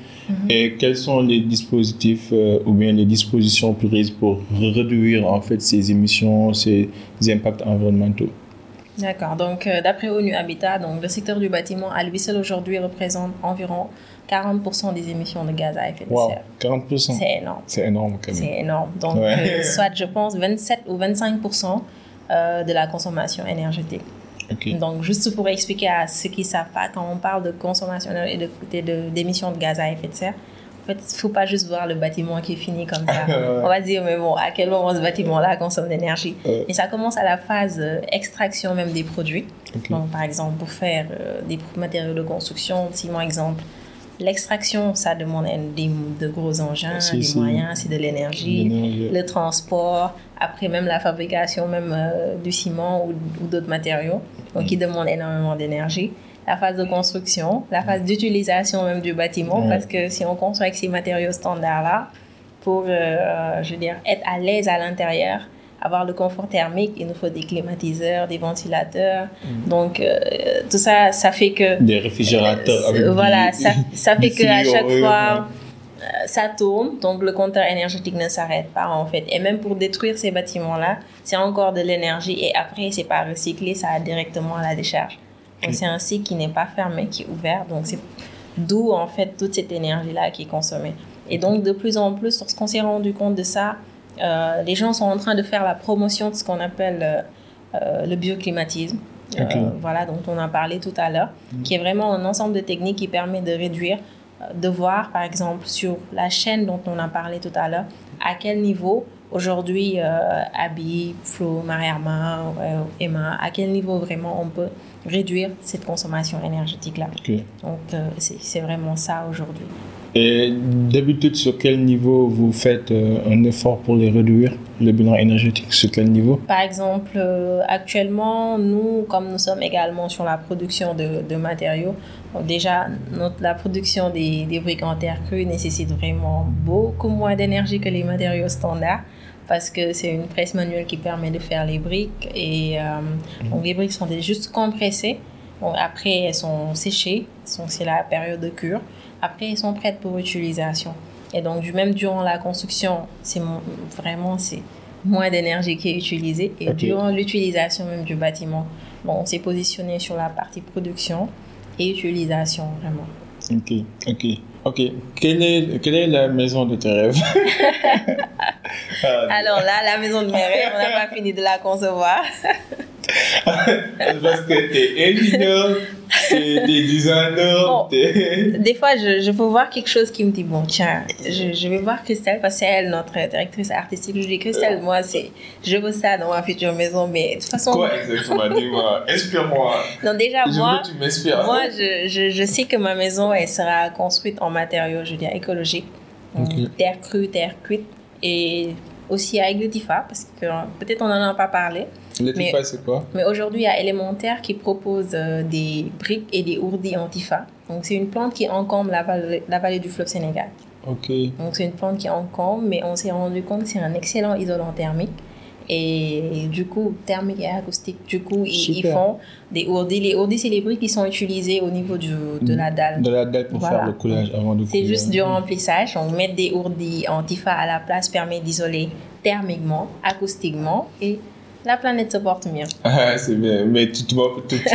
Et quels sont les dispositifs euh, ou bien les dispositions prises pour réduire en fait ces émissions, ces impacts environnementaux? D'accord, donc euh, d'après ONU Habitat, donc, le secteur du bâtiment à lui seul aujourd'hui représente environ 40% des émissions de gaz à effet de Wow, serre. 40%. C'est énorme. C'est énorme quand même. C'est énorme. Donc, Ouais. euh, soit je pense 27 ou 25% euh, de la consommation énergétique. Donc, juste pour expliquer à ceux qui ne savent pas, quand on parle de consommation et de- d'émissions de, gaz à effet de serre, en fait, il ne faut pas juste voir le bâtiment qui est fini comme ça. On va dire, mais bon, à quel moment ce bâtiment-là consomme d'énergie? Et ça commence à la phase euh, extraction même des produits. Donc, par exemple, pour faire euh, des matériaux de construction, ciment exemple, l'extraction, ça demande des, de gros engins, Si, des si. moyens, c'est de l'énergie, L'énergie. le transport, après même la fabrication même euh, du ciment ou, ou d'autres matériaux, donc qui demande énormément d'énergie. La phase de construction, la phase d'utilisation même du bâtiment, Ouais. parce que si on construit avec ces matériaux standards-là, pour, euh, je veux dire, être à l'aise à l'intérieur, avoir le confort thermique, il nous faut des climatiseurs, des ventilateurs. Donc, euh, tout ça, ça fait que Des réfrigérateurs avec euh, voilà, du- ça, ça fait du que à frigo, chaque ouais, fois, euh, ça tourne, donc le compteur énergétique ne s'arrête pas en fait. Et même pour détruire ces bâtiments-là, c'est encore de l'énergie et après, c'est pas recyclé, ça va directement à la décharge. Donc c'est un cycle qui n'est pas fermé, qui est ouvert. Donc c'est d'où en fait toute cette énergie-là qui est consommée. Et donc de plus en plus, lorsqu'on s'est rendu compte de ça, euh, les gens sont en train de faire la promotion de ce qu'on appelle euh, euh, le bioclimatisme. Voilà, dont on a parlé tout à l'heure, qui est vraiment un ensemble de techniques qui permet de réduire, de voir par exemple sur la chaîne dont on a parlé tout à l'heure, à quel niveau aujourd'hui Abby, Flo, Mariama, Emma, à quel niveau vraiment on peut réduire cette consommation énergétique-là. Donc c'est vraiment ça aujourd'hui. Et d'habitude, sur quel niveau vous faites euh, un effort pour les réduire, le bilan énergétique Sur quel niveau? Par exemple, euh, actuellement, nous, comme nous sommes également sur la production de, matériaux, déjà, la production des, briques en terre crue nécessite vraiment beaucoup moins d'énergie que les matériaux standards parce que c'est une presse manuelle qui permet de faire les briques et euh, donc les briques sont juste compressées. Après, elles sont séchées, c'est la période de cure. Après, elles sont prêtes pour utilisation. Et donc, du même durant la construction, c'est vraiment c'est moins d'énergie qui est utilisée. Et durant l'utilisation même du bâtiment, bon, on s'est positionné sur la partie production et utilisation vraiment. Ok, ok, ok. Quelle est, quelle est la maison de tes rêves? Ah, Alors là, la maison de mes rêves, on n'a pas fini de la concevoir. Parce que t'es ingénieur, t'es designer, Bon. Des fois, je, je peux voir quelque chose qui me dit, bon, tiens, je, je vais voir Christelle, parce que c'est elle, notre directrice artistique. Je dis, Christelle, moi, c'est, je veux ça dans ma future maison, mais de toute façon, Quoi exactement Dis-moi, inspire-moi. non, déjà, Je moi, veux que tu m'inspires. moi je, je, je sais que ma maison, elle sera construite en matériaux, je veux dire, écologiques. Terre crue, terre cuite, et aussi avec le TIFA, parce que euh, peut-être on n'en a pas parlé. C'est quoi Mais aujourd'hui, il y a Élémentaire qui propose euh, des briques et des ourdis antifa. Donc, c'est une plante qui encombre la vallée, la vallée du fleuve Sénégal. Ok. Donc, c'est une plante qui encombre, mais on s'est rendu compte que c'est un excellent isolant thermique. Et du coup, thermique et acoustique. Du coup, ils, font des ourdis. Les ourdis, c'est les briques qui sont utilisées au niveau du, de la dalle. De la dalle pour Voilà. faire le coulage avant de C'est juste du remplissage. Donc, mettre des ourdis antifa à la place permet d'isoler thermiquement, acoustiquement et la planète se porte mieux. Ah, c'est bien. Mais tu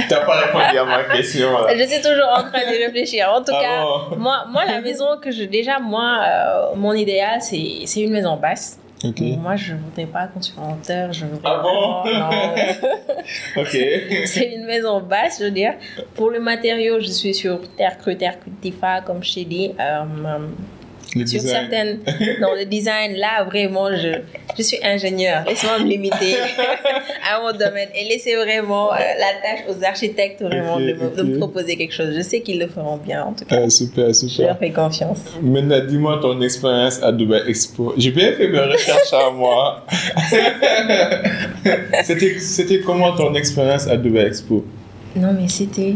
t'as pas répondu à ma question. là. Je suis toujours en train de réfléchir. En tout Ah cas, bon? moi, moi, la maison que je. Déjà, moi, euh, mon idéal, c'est une maison basse. Ok. Moi, je ne voudrais pas construire en terre. Je voudrais Ah bon? non. Ok. C'est une maison basse, je veux dire. Pour le matériau, je suis sur terre crue, terre crue, Tifa, comme je t'ai dit. Euh, Le sur design. certaines. Non, le design, là, vraiment, je, je suis ingénieur. Laisse-moi me limiter à mon domaine et laisser vraiment euh, la tâche aux architectes vraiment de, me, de me ok. proposer quelque chose. Je sais qu'ils le feront bien, en tout cas. Ah, super, Je leur super. fais confiance. Maintenant, dis-moi ton expérience à Dubai Expo. J'ai bien fait mes recherches à moi. C'était c'était comment ton expérience à Dubai Expo? Non, mais c'était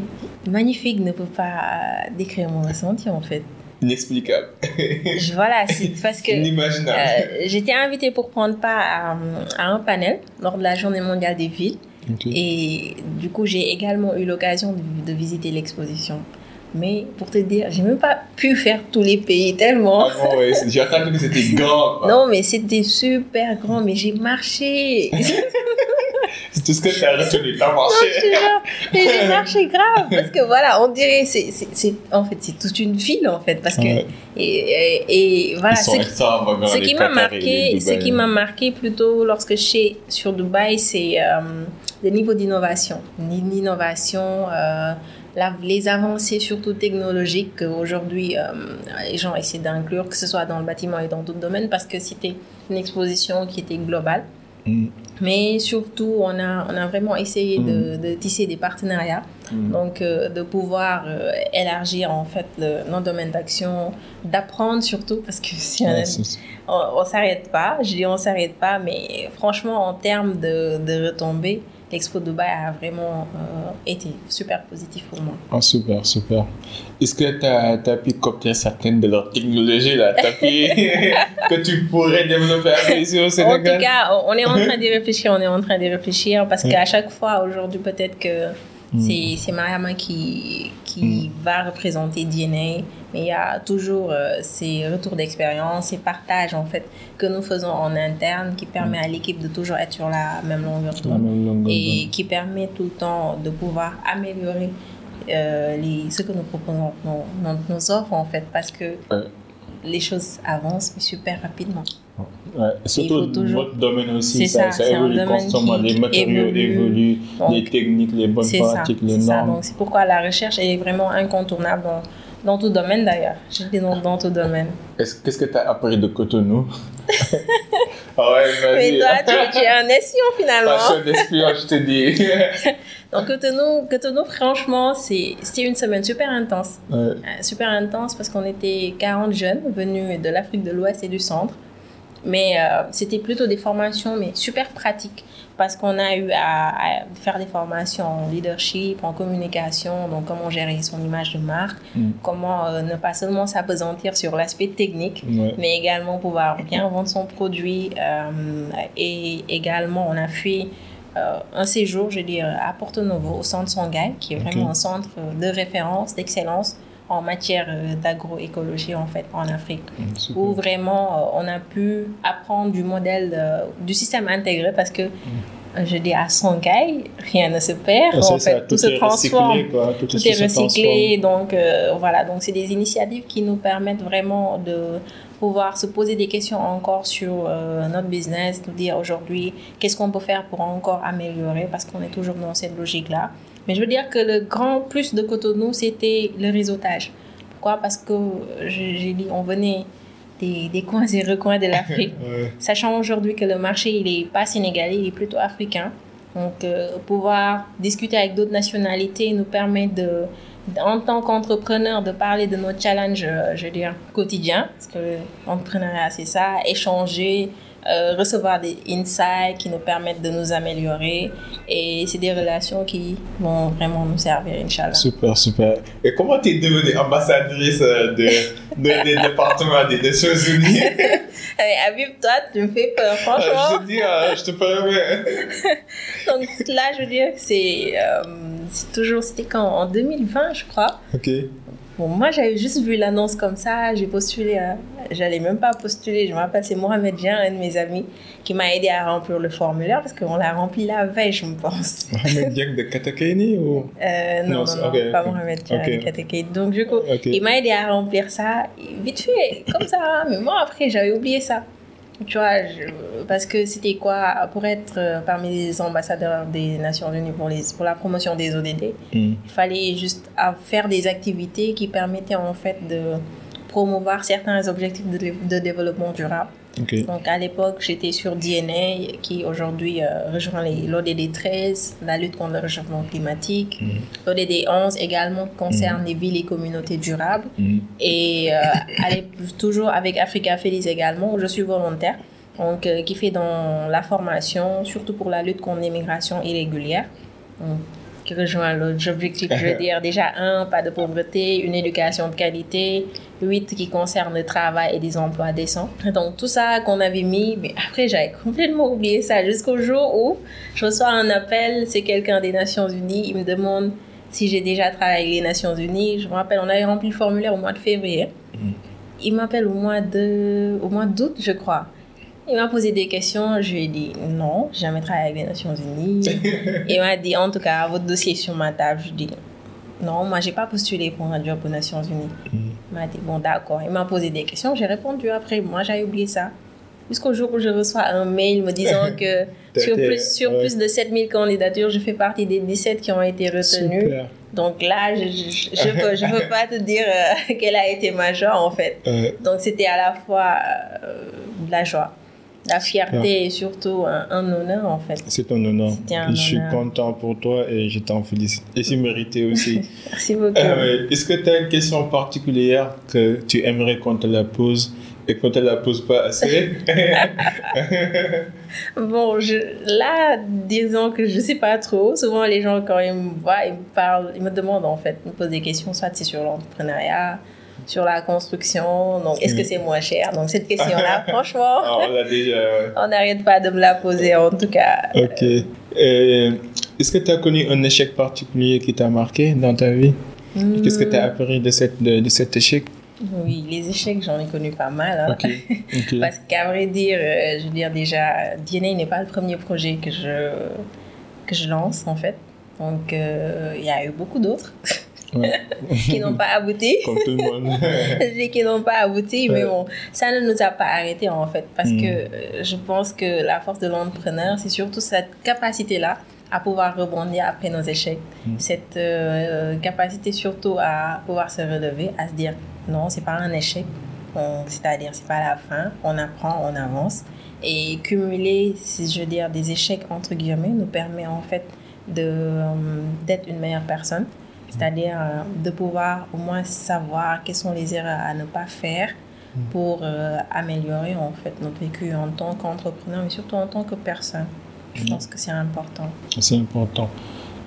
magnifique, ne peut pas euh, décrire mon ressenti, en fait. Inexplicable. Je- voilà, c'est parce que. Inimaginable. Euh, J'étais invitée pour prendre part à, à un panel lors de la Journée mondiale des villes. Et du coup, j'ai également eu l'occasion de, de visiter l'exposition. Mais pour te dire, j'ai même pas pu faire tous les pays tellement. Ah bon, ouais, j'ai entendu que c'était grand. quoi. Non, mais c'était super grand, mais j'ai marché. C'est tout ce que tu as retenu. T'as marché. mais j'ai marché grave. Parce que voilà, on dirait, c'est, c'est, en fait, c'est toute une ville, en fait. Parce que, Ouais. et, et, et voilà, ce qui- Ce m'a marqué, ce qui m'a marqué plutôt lorsque je suis sur Dubaï, c'est euh, de niveau d'innovation. L'innovation, euh, la- les avancées surtout technologiques qu'aujourd'hui euh, les gens essaient d'inclure, que ce soit dans le bâtiment et dans d'autres domaines, parce que c'était une exposition qui était globale. Mm. Mais surtout, on a, on a vraiment essayé de, de tisser des partenariats, Mm. donc euh, de pouvoir euh, élargir en fait le- nos domaines d'action, d'apprendre surtout, parce que si on, Ouais, c'est- on, on s'arrête pas, je dis on s'arrête pas, mais franchement, en termes de, de retombées, l'Expo Dubaï a vraiment euh, été super positif pour moi. Ah, super, super. Est-ce que tu as, pu copier certaines de leurs technologies là? T'as pu que tu pourrais développer ici au En Sénégal? Tout cas, on est en train d'y réfléchir, on est en train d'y réfléchir parce qu'à chaque fois, aujourd'hui, peut-être que c'est c'est Mariama qui, qui va représenter DNA, mais il y a toujours euh, ces retours d'expérience, ces partages en fait que nous faisons en interne qui permet à l'équipe de toujours être sur la même longueur d'onde et qui permet tout le temps de pouvoir améliorer euh, les, ce que nous proposons, nos, nos, nos offres en fait, parce que Ouais. les choses avancent super rapidement. Ouais, surtout toujours- votre domaine aussi, ça, ça, ça un évolue constamment, les matériaux évolue. évoluent, Donc, les techniques, les bonnes C'est ça, pratiques, les c'est ça. normes. Donc c'est pourquoi la recherche est vraiment incontournable dans, dans tout domaine d'ailleurs. Je dis dans, dans tout domaine. Est-ce- Qu'est-ce que tu as appris de Cotonou? Ah ouais. Mais toi, tu, tu es un espion finalement. Passion d'espion, je te dis. Donc Cotonou, Cotonou franchement, c'est- c'était une semaine super intense. Ouais. Euh, super intense parce qu'on était 40 jeunes venus de l'Afrique de l'Ouest et du Centre. Mais euh, c'était plutôt des formations, mais super pratiques. Parce qu'on a eu à, à faire des formations en leadership, en communication, donc comment gérer son image de marque, Mm. comment euh, ne pas seulement s'apesantir sur l'aspect technique, Ouais. mais également pouvoir bien vendre son produit. euh, et également, on a fait euh, un séjour, je veux dire, à Porto Novo, au centre Sangay, qui est vraiment un centre de référence, d'excellence en matière euh, d'agroécologie, en fait, en Afrique. Mm. Où vraiment, euh, on a pu apprendre du modèle, euh, du système intégré, parce que, euh, je dis, à Sangay, rien ne se perd. Ah, en c'est fait, ça, tout, se transforme recyclé, quoi. Tout, est recyclé donc euh, voilà donc c'est des initiatives qui nous permettent vraiment de pouvoir se poser des questions encore sur euh, notre business nous dire aujourd'hui qu'est-ce qu'on peut faire pour encore améliorer parce qu'on est toujours dans cette logique là mais je veux dire que le grand plus de Cotonou c'était le réseautage pourquoi? Parce que euh, j'ai dit on venait des, des coins et recoins de l'Afrique Ouais. Sachant aujourd'hui que le marché, il n'est pas sénégalais, il est plutôt africain. Donc, euh, pouvoir discuter avec d'autres nationalités nous permet de, en tant qu'entrepreneur, de parler de nos challenges, euh, je veux dire, quotidiens. Parce que l'entrepreneuriat, c'est ça, échanger, euh, recevoir des insights qui nous permettent de nous améliorer. Et c'est des relations qui vont vraiment nous servir, Inch'Allah. Super, super. Et comment tu es devenue ambassadrice euh, de, de, des départements des Nations Unies? Allez, Habib, toi, tu me fais peur, Euh, franchement. Je te dis, je te permets. Donc là, je veux dire que c'est euh, toujours, c'était quand? En 2020, je crois. Ok. Bon, moi, j'avais juste vu l'annonce comme ça, j'ai postulé, à- j'allais même pas postuler, je me rappelle, c'est Mohamed Jean, un de mes amis, qui m'a aidé à remplir le formulaire parce qu'on l'a rempli la veille, je me pense. Mohamed Diak de Katakeni ou? Euh, non, Non, non, c'est- non, ok, pas. Mohamed Jean, Ok. avec Katakei. Donc, du coup, il m'a aidé à remplir ça, vite fait, comme ça. Mais moi, après, j'avais oublié ça. Tu vois, je- parce que c'était quoi Pour être euh, parmi les ambassadeurs des Nations Unies pour, les, pour la promotion des ODD, Hmm. il fallait juste à faire des activités qui permettaient en fait de promouvoir certains objectifs de, de développement durable. Ok. Donc à l'époque, j'étais sur DNA qui aujourd'hui euh, rejoint l'ODD 13, la lutte contre le réchauffement climatique. Mhm. L'ODD 11 également concerne les villes et communautés durables. Hmm. Et euh, allez, toujours avec Africa Feliz également, où je suis volontaire, donc, euh, qui fait dans la formation, surtout pour la lutte contre l'immigration irrégulière. Donc, qui rejoint l'autre objectif, je veux dire, déjà un, pas de pauvreté, une éducation de qualité, huit qui concerne le travail et des emplois décents. Donc tout ça qu'on avait mis, mais après j'avais complètement oublié ça jusqu'au jour où je reçois un appel, c'est quelqu'un des Nations Unies, il me demande si j'ai déjà travaillé avec les Nations Unies. Je me rappelle, on avait rempli le formulaire au mois de février. Il m'appelle au mois de, au mois d'août, je crois. Il m'a posé des questions, je lui ai dit non, j'ai jamais travaillé avec les Nations Unies. Il m'a dit en tout cas, votre dossier est sur ma table. Je lui ai dit non, moi j'ai pas postulé pour un job aux Nations Unies. Il m'a dit bon d'accord. Il m'a posé des questions, j'ai répondu après. Moi j'avais oublié ça. jusqu'au jour où je reçois un mail me disant que sur, plus, sur plus de 7000 candidatures, je fais partie des 17 qui ont été retenues. Super. Donc là, je ne peux, je peux pas te dire euh, quelle a été ma joie en fait. Donc c'était à la fois euh, de la joie, la fierté et surtout un, honneur en fait. C'est un honneur. je suis content pour toi et je t'en félicite. Et c'est mérité aussi. Merci beaucoup. Euh, est-ce que tu as une question particulière que tu aimerais qu'on te la pose et qu'on te la pose pas assez? Bon, je, là, disons que je sais pas trop. Souvent, les gens, quand ils me voient, ils me parlent, ils me demandent en fait, ils me posent des questions, soit c'est sur l'entrepreneuriat, sur la construction. Donc, est-ce que c'est moins cher? Donc, cette question-là, franchement, ah, on n'arrête pas de me la poser en tout cas. Ok. Est-ce que tu as connu un échec particulier qui t'a marqué dans ta vie? Qu'est-ce que tu as appris de, cette, de, cet échec? Oui, les échecs, j'en ai connu pas mal. Hein. Parce qu'à vrai dire, euh, je veux dire déjà, DNA n'est pas le premier projet que je, que je lance en fait. Donc, euh, il y a eu beaucoup d'autres. qui n'ont pas abouti. Comme tout le monde. qui n'ont pas abouti, mais bon, ça ne nous a pas arrêtés en fait, parce que hmm. euh, je pense que la force de l'entrepreneur, c'est surtout cette capacité-là à pouvoir rebondir après nos échecs, hmm. cette euh, capacité surtout à pouvoir se relever, à se dire non, c'est pas un échec, c'est-à-dire c'est pas la fin, on apprend, on avance, et cumuler, si je veux dire, des échecs entre guillemets nous permet en fait de euh, d'être une meilleure personne c'est-à-dire euh, de pouvoir au moins savoir quelles sont les erreurs à ne pas faire mm. pour euh, améliorer en fait notre vécu en tant qu'entrepreneur, mais surtout en tant que personne. Je mm. pense que c'est important. C'est important.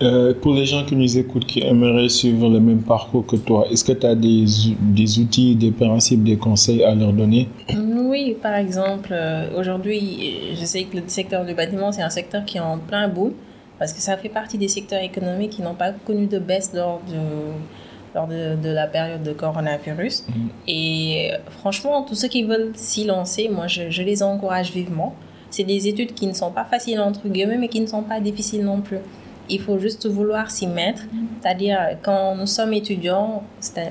Euh, pour les gens qui nous écoutent, qui aimeraient suivre le même parcours que toi, est-ce que tu as des, des, outils, des principes, des conseils à leur donner? Oui, par exemple, aujourd'hui, je sais que le secteur du bâtiment, c'est un secteur qui est en plein bout parce que ça fait partie des secteurs économiques qui n'ont pas connu de baisse lors de, lors de, de la période de coronavirus. Mm. Et franchement, tous ceux qui veulent s'y lancer, moi, je, je, les encourage vivement. C'est des études qui ne sont pas faciles entre guillemets, mais qui ne sont pas difficiles non plus. Il faut juste vouloir s'y mettre. C'est-à-dire, quand nous sommes étudiants,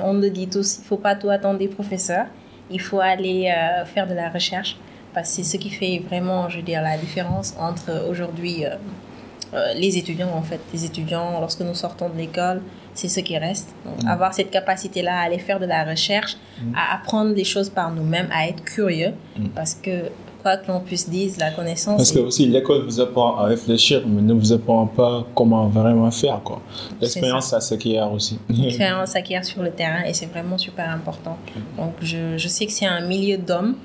on le dit tous, il ne faut pas tout attendre des professeurs. Il faut aller euh, faire de la recherche. Parce que c'est ce qui fait vraiment, je veux dire, la différence entre aujourd'hui... Euh, euh, les étudiants, en fait. Les étudiants, lorsque nous sortons de l'école, c'est ce qui reste. Mm. Avoir cette capacité-là à aller faire de la recherche, mm. à apprendre des choses par nous-mêmes, à être curieux. Mm. Parce que, quoi que l'on puisse dire, la connaissance. Parce que aussi, l'école vous apprend à réfléchir, mais ne vous apprend pas comment vraiment faire. quoi. L'expérience, ça, s'acquiert aussi. L'expérience s'acquiert sur le terrain et c'est vraiment super important. Donc, je, je sais que c'est un milieu d'hommes.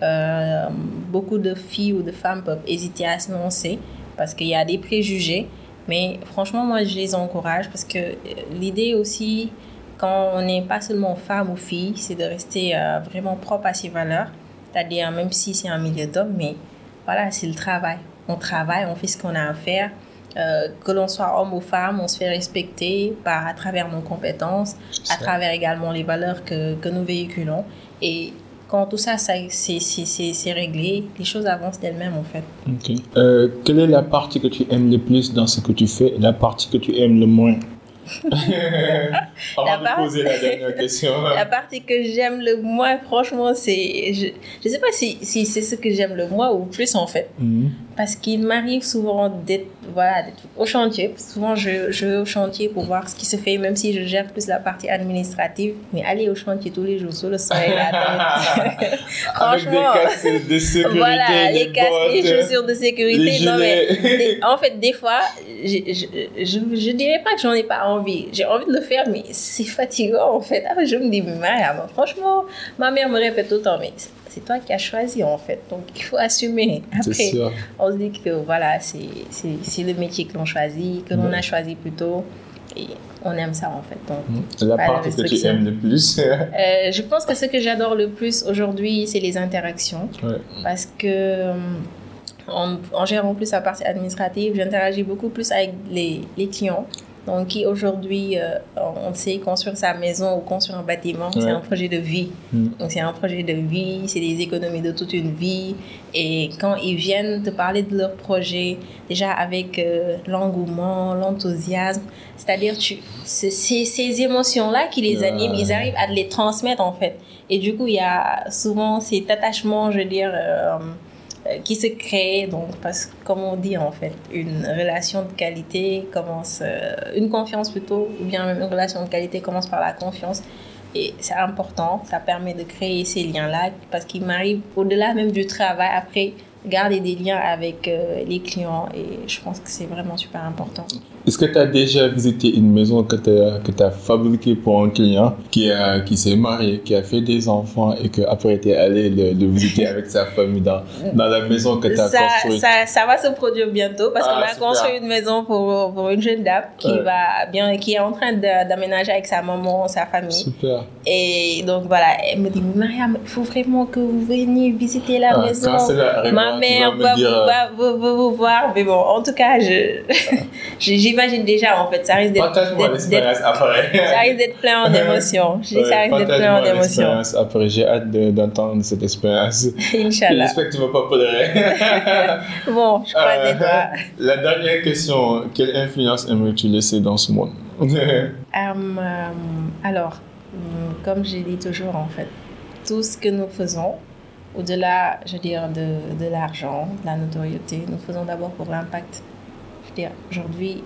Euh, beaucoup de filles ou de femmes peuvent hésiter à se lancer parce qu'il y a des préjugés. Mais franchement, moi, je les encourage parce que euh, l'idée aussi, quand on n'est pas seulement femme ou fille, c'est de rester euh, vraiment propre à ses valeurs. C'est-à-dire, même si c'est un milieu d'hommes, mais voilà, c'est le travail. On travaille, on fait ce qu'on a à faire. Euh, que l'on soit homme ou femme, on se fait respecter par, à travers nos compétences, à travers également les valeurs que, que nous véhiculons. Et quand tout ça, ça c'est réglé, les choses avancent d'elles-mêmes en fait. Euh, quelle est la partie que tu aimes le plus dans ce que tu fais et la partie que tu aimes le moins? Avant de poser la dernière question. la partie que j'aime le moins, franchement, c'est. Je ne sais pas si, si c'est ce que j'aime le moins ou plus en fait. Mhm. Parce qu'il m'arrive souvent d'être voilà, au chantier. Souvent, je, je vais au chantier pour voir ce qui se fait, même si je gère plus la partie administrative. Mais aller au chantier tous les jours sous le soleil, là, franchement. Avec des casques de sécurité. Voilà, les casques, les chaussures de sécurité. Non, mais, en fait, des fois, je, je dirais pas que j'en ai pas envie j'ai envie de le faire, mais c'est fatigant en fait. Ah, je me dis, mais franchement, ma mère me répète tout le temps, mais c'est toi qui as choisi en fait. Donc il faut assumer. Après, on se dit que voilà, c'est le métier que l'on choisit, que l'on a choisi plutôt. Et on aime ça en fait. Donc, la partie que tu aimes le plus euh, Je pense que ce que j'adore le plus aujourd'hui, c'est les interactions. Parce que en, en, gérant plus la partie administrative, j'interagis beaucoup plus avec les, les clients. Donc, qui aujourd'hui, euh, on sait construire sa maison ou construire un bâtiment, c'est un projet de vie. Mm. Donc, c'est un projet de vie, c'est des économies de toute une vie. Et quand ils viennent te parler de leur projet, déjà avec euh, l'engouement, l'enthousiasme, c'est-à-dire c'est ces émotions-là qui les animent, ils arrivent à les transmettre en fait. Et du coup, il y a souvent cet attachement, je veux dire, euh, qui se crée. Donc, parce que, comme on dit en fait, une relation de qualité commence, euh, une confiance plutôt, ou bien une relation de qualité commence par la confiance. Et c'est important, ça permet de créer ces liens-là parce qu'il m'arrive au-delà même du travail, après, garder des liens avec euh, les clients et je pense que c'est vraiment super important. Est-ce que tu as déjà visité une maison que tu as, fabriquée pour un client qui, a, qui s'est marié, qui a fait des enfants et qu'après tu es allé le, visiter avec sa famille dans, dans la maison que tu as construite? ça, ça, va se produire bientôt parce qu'on ah, a construit une maison pour, pour une jeune dame qui, va bien, qui est en train d'aménager avec sa maman, sa famille. Super. Et donc voilà, elle me dit Mariam, il faut vraiment que vous veniez visiter la ah, maison. Ma mère va, va, vous voir. Mais bon, en tout cas, je, j'y j'imagine déjà, en fait. Ça risque d'être. Ça risque d'être plein. Je dis, ça risque d'être plein d'émotions. Après, j'ai hâte d'entendre cette expérience. Inch'Allah. J'espère que tu ne vas pas pleurer. bon, je crois euh, toi. La dernière question quelle influence aimerais-tu laisser dans ce monde? Euh, euh, Alors, mm, comme j'ai dit toujours, en fait, tout ce que nous faisons, au-delà, je veux dire, de, de l'argent, de la notoriété, nous faisons d'abord pour l'impact. Je veux dire, aujourd'hui,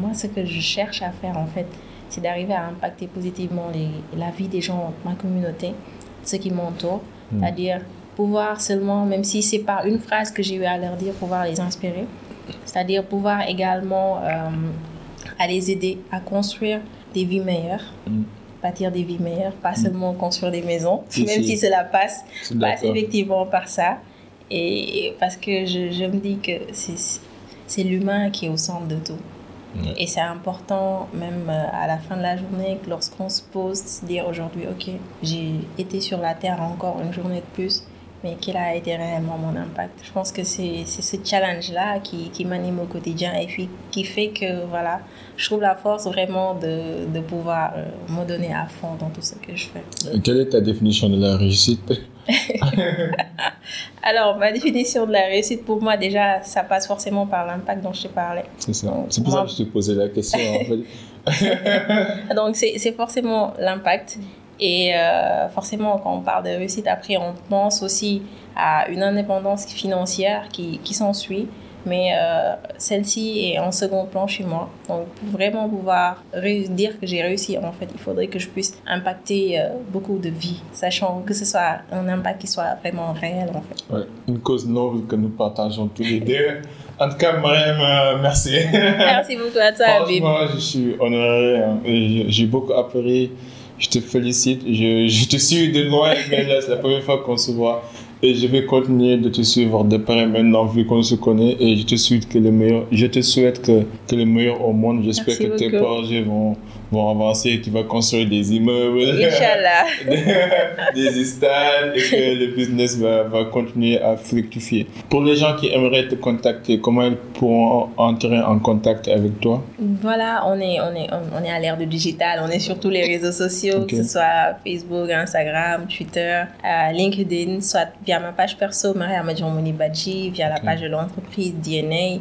moi, ce que je cherche à faire, en fait, c'est d'arriver à impacter positivement les, la vie des gens, ma communauté, ceux qui m'entourent. Hmm. C'est-à-dire pouvoir seulement, même si c'est pas une phrase que j'ai eu à leur dire, pouvoir les inspirer. C'est-à-dire pouvoir également euh, à les aider à construire des vies meilleures. Hmm. bâtir des vies meilleures, pas hmm. seulement construire des maisons, même si. cela passe, passe effectivement par ça. Et parce que je, je me dis que c'est l'humain qui est au centre de tout. Et c'est important, même euh, à la fin de la journée, lorsqu'on se pose, se dire aujourd'hui, OK, j'ai été sur la Terre encore une journée de plus, mais quel a été réellement mon impact? Je pense que c'est ce challenge-là qui, qui m'anime au quotidien et puis qui fait que, voilà, je trouve la force vraiment de, de pouvoir euh, me donner à fond dans tout ce que je fais. Quelle est ta définition de la réussite? Alors, ma définition de la réussite, pour moi, déjà, ça passe forcément par l'impact dont je te parlais. C'est ça. C'est pour ça que je te posais la question. en fait. Donc, c'est forcément l'impact. Et euh, forcément, quand on parle de réussite, après, on pense aussi à une indépendance financière qui, qui s'ensuit mais euh, celle-ci est en second plan chez moi. Donc, pour vraiment pouvoir dire que j'ai réussi, en fait, il faudrait que je puisse impacter euh, beaucoup de vies, sachant que ce soit un impact qui soit vraiment réel, en fait. Ouais, une cause noble que nous partageons tous les deux. En tout cas, Mariam, euh, merci. Merci beaucoup à toi, Franchement, je suis honoré. Hein, j'ai beaucoup appris. Je te félicite. Je, je te suis de loin, mais là, c'est la première fois qu'on se voit. Et je vais continuer de te suivre de près maintenant, vu qu'on se connaît. Et je te souhaite que le meilleur, je te souhaite que, que le meilleur au monde. J'espère que tes projets vont, vont avancer et tu vas construire des immeubles. Des, des stades et que le business va, va continuer à fructifier. Pour les gens qui aimeraient te contacter, comment ils pourront entrer en contact avec toi? Voilà, on est, on est, on est à l'ère du digital. On est sur tous les réseaux sociaux, que ce soit Facebook, Instagram, Twitter, euh, LinkedIn, soit via ma page perso, Maria Madjomouni Badji, via la page de l'entreprise DNA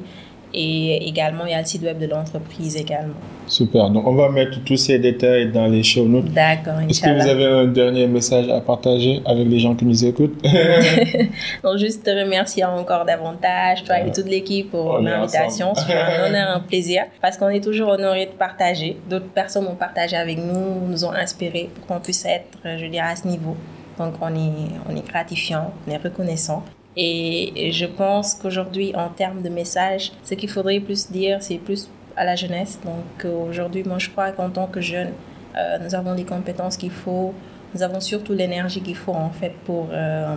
et également il y a le site web de l'entreprise également. Super, donc on va mettre tous ces détails dans les show notes. D'accord, Est-ce que vous avez un dernier message à partager avec les gens qui nous écoutent? Donc juste te remercier encore davantage, toi et toute l'équipe pour l'invitation. C'est un honneur, un plaisir parce qu'on est toujours honoré de partager. D'autres personnes ont partagé avec nous, nous ont inspiré pour qu'on puisse être, je dirais, à ce niveau. Donc on est, on est gratifiant, on est reconnaissant. Et je pense qu'aujourd'hui, en termes de message, ce qu'il faudrait plus dire, c'est plus à la jeunesse. Donc aujourd'hui, moi je crois qu'en tant que jeune, euh, nous avons les compétences qu'il faut, nous avons surtout l'énergie qu'il faut en fait pour euh,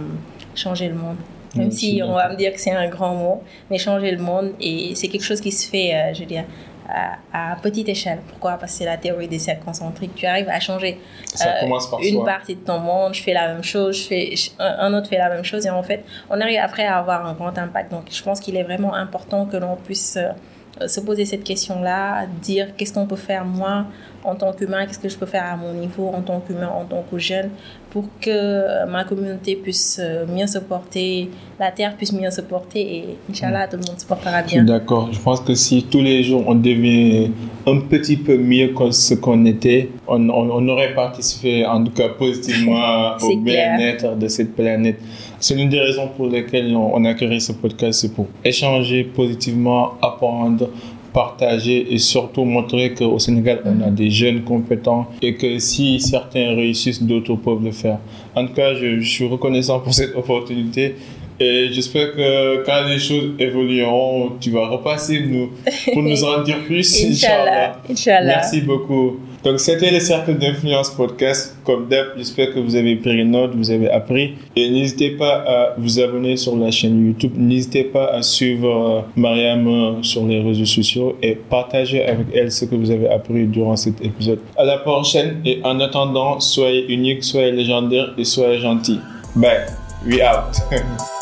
changer le monde. Même si on va me dire que c'est un grand mot, mais changer le monde, et c'est quelque chose qui se fait, euh, je veux dire, à, petite échelle. Pourquoi? Parce que c'est la théorie des cercles concentriques. Tu arrives à changer euh, une partie de ton monde, je fais la même chose, je fais, un autre fait la même chose, et en fait, on arrive après à avoir un grand impact. Donc, je pense qu'il est vraiment important que l'on puisse euh, se poser cette question-là, dire qu'est-ce qu'on peut faire moi en tant qu'humain, qu'est-ce que je peux faire à mon niveau en tant qu'humain, en tant que jeune, pour que ma communauté puisse euh, mieux se porter, la terre puisse mieux se porter et Inch'Allah, tout le monde se portera bien. D'accord. Je pense que si tous les jours on devient un petit peu mieux que ce qu'on était, on, on, aurait participé en tout cas positivement au bien-être de cette planète. C'est l'une des raisons pour lesquelles on a créé ce podcast, c'est pour échanger positivement, apprendre, partager et surtout montrer qu'au Sénégal, on a des jeunes compétents et que si certains réussissent, d'autres peuvent le faire. En tout cas, je, je suis reconnaissant pour cette opportunité et j'espère que quand les choses évolueront, tu vas repasser nous, pour nous en dire plus. Inch'Allah. Inch'Allah. Merci beaucoup. Donc, c'était le Cercle d'Influence Podcast. Comme d'hab, j'espère que vous avez pris note, vous avez appris. Et n'hésitez pas à vous abonner sur la chaîne YouTube. N'hésitez pas à suivre euh, Mariam sur les réseaux sociaux et partager avec elle ce que vous avez appris durant cet épisode. À la prochaine et en attendant, soyez unique, soyez légendaire et soyez gentil. Bye. We out.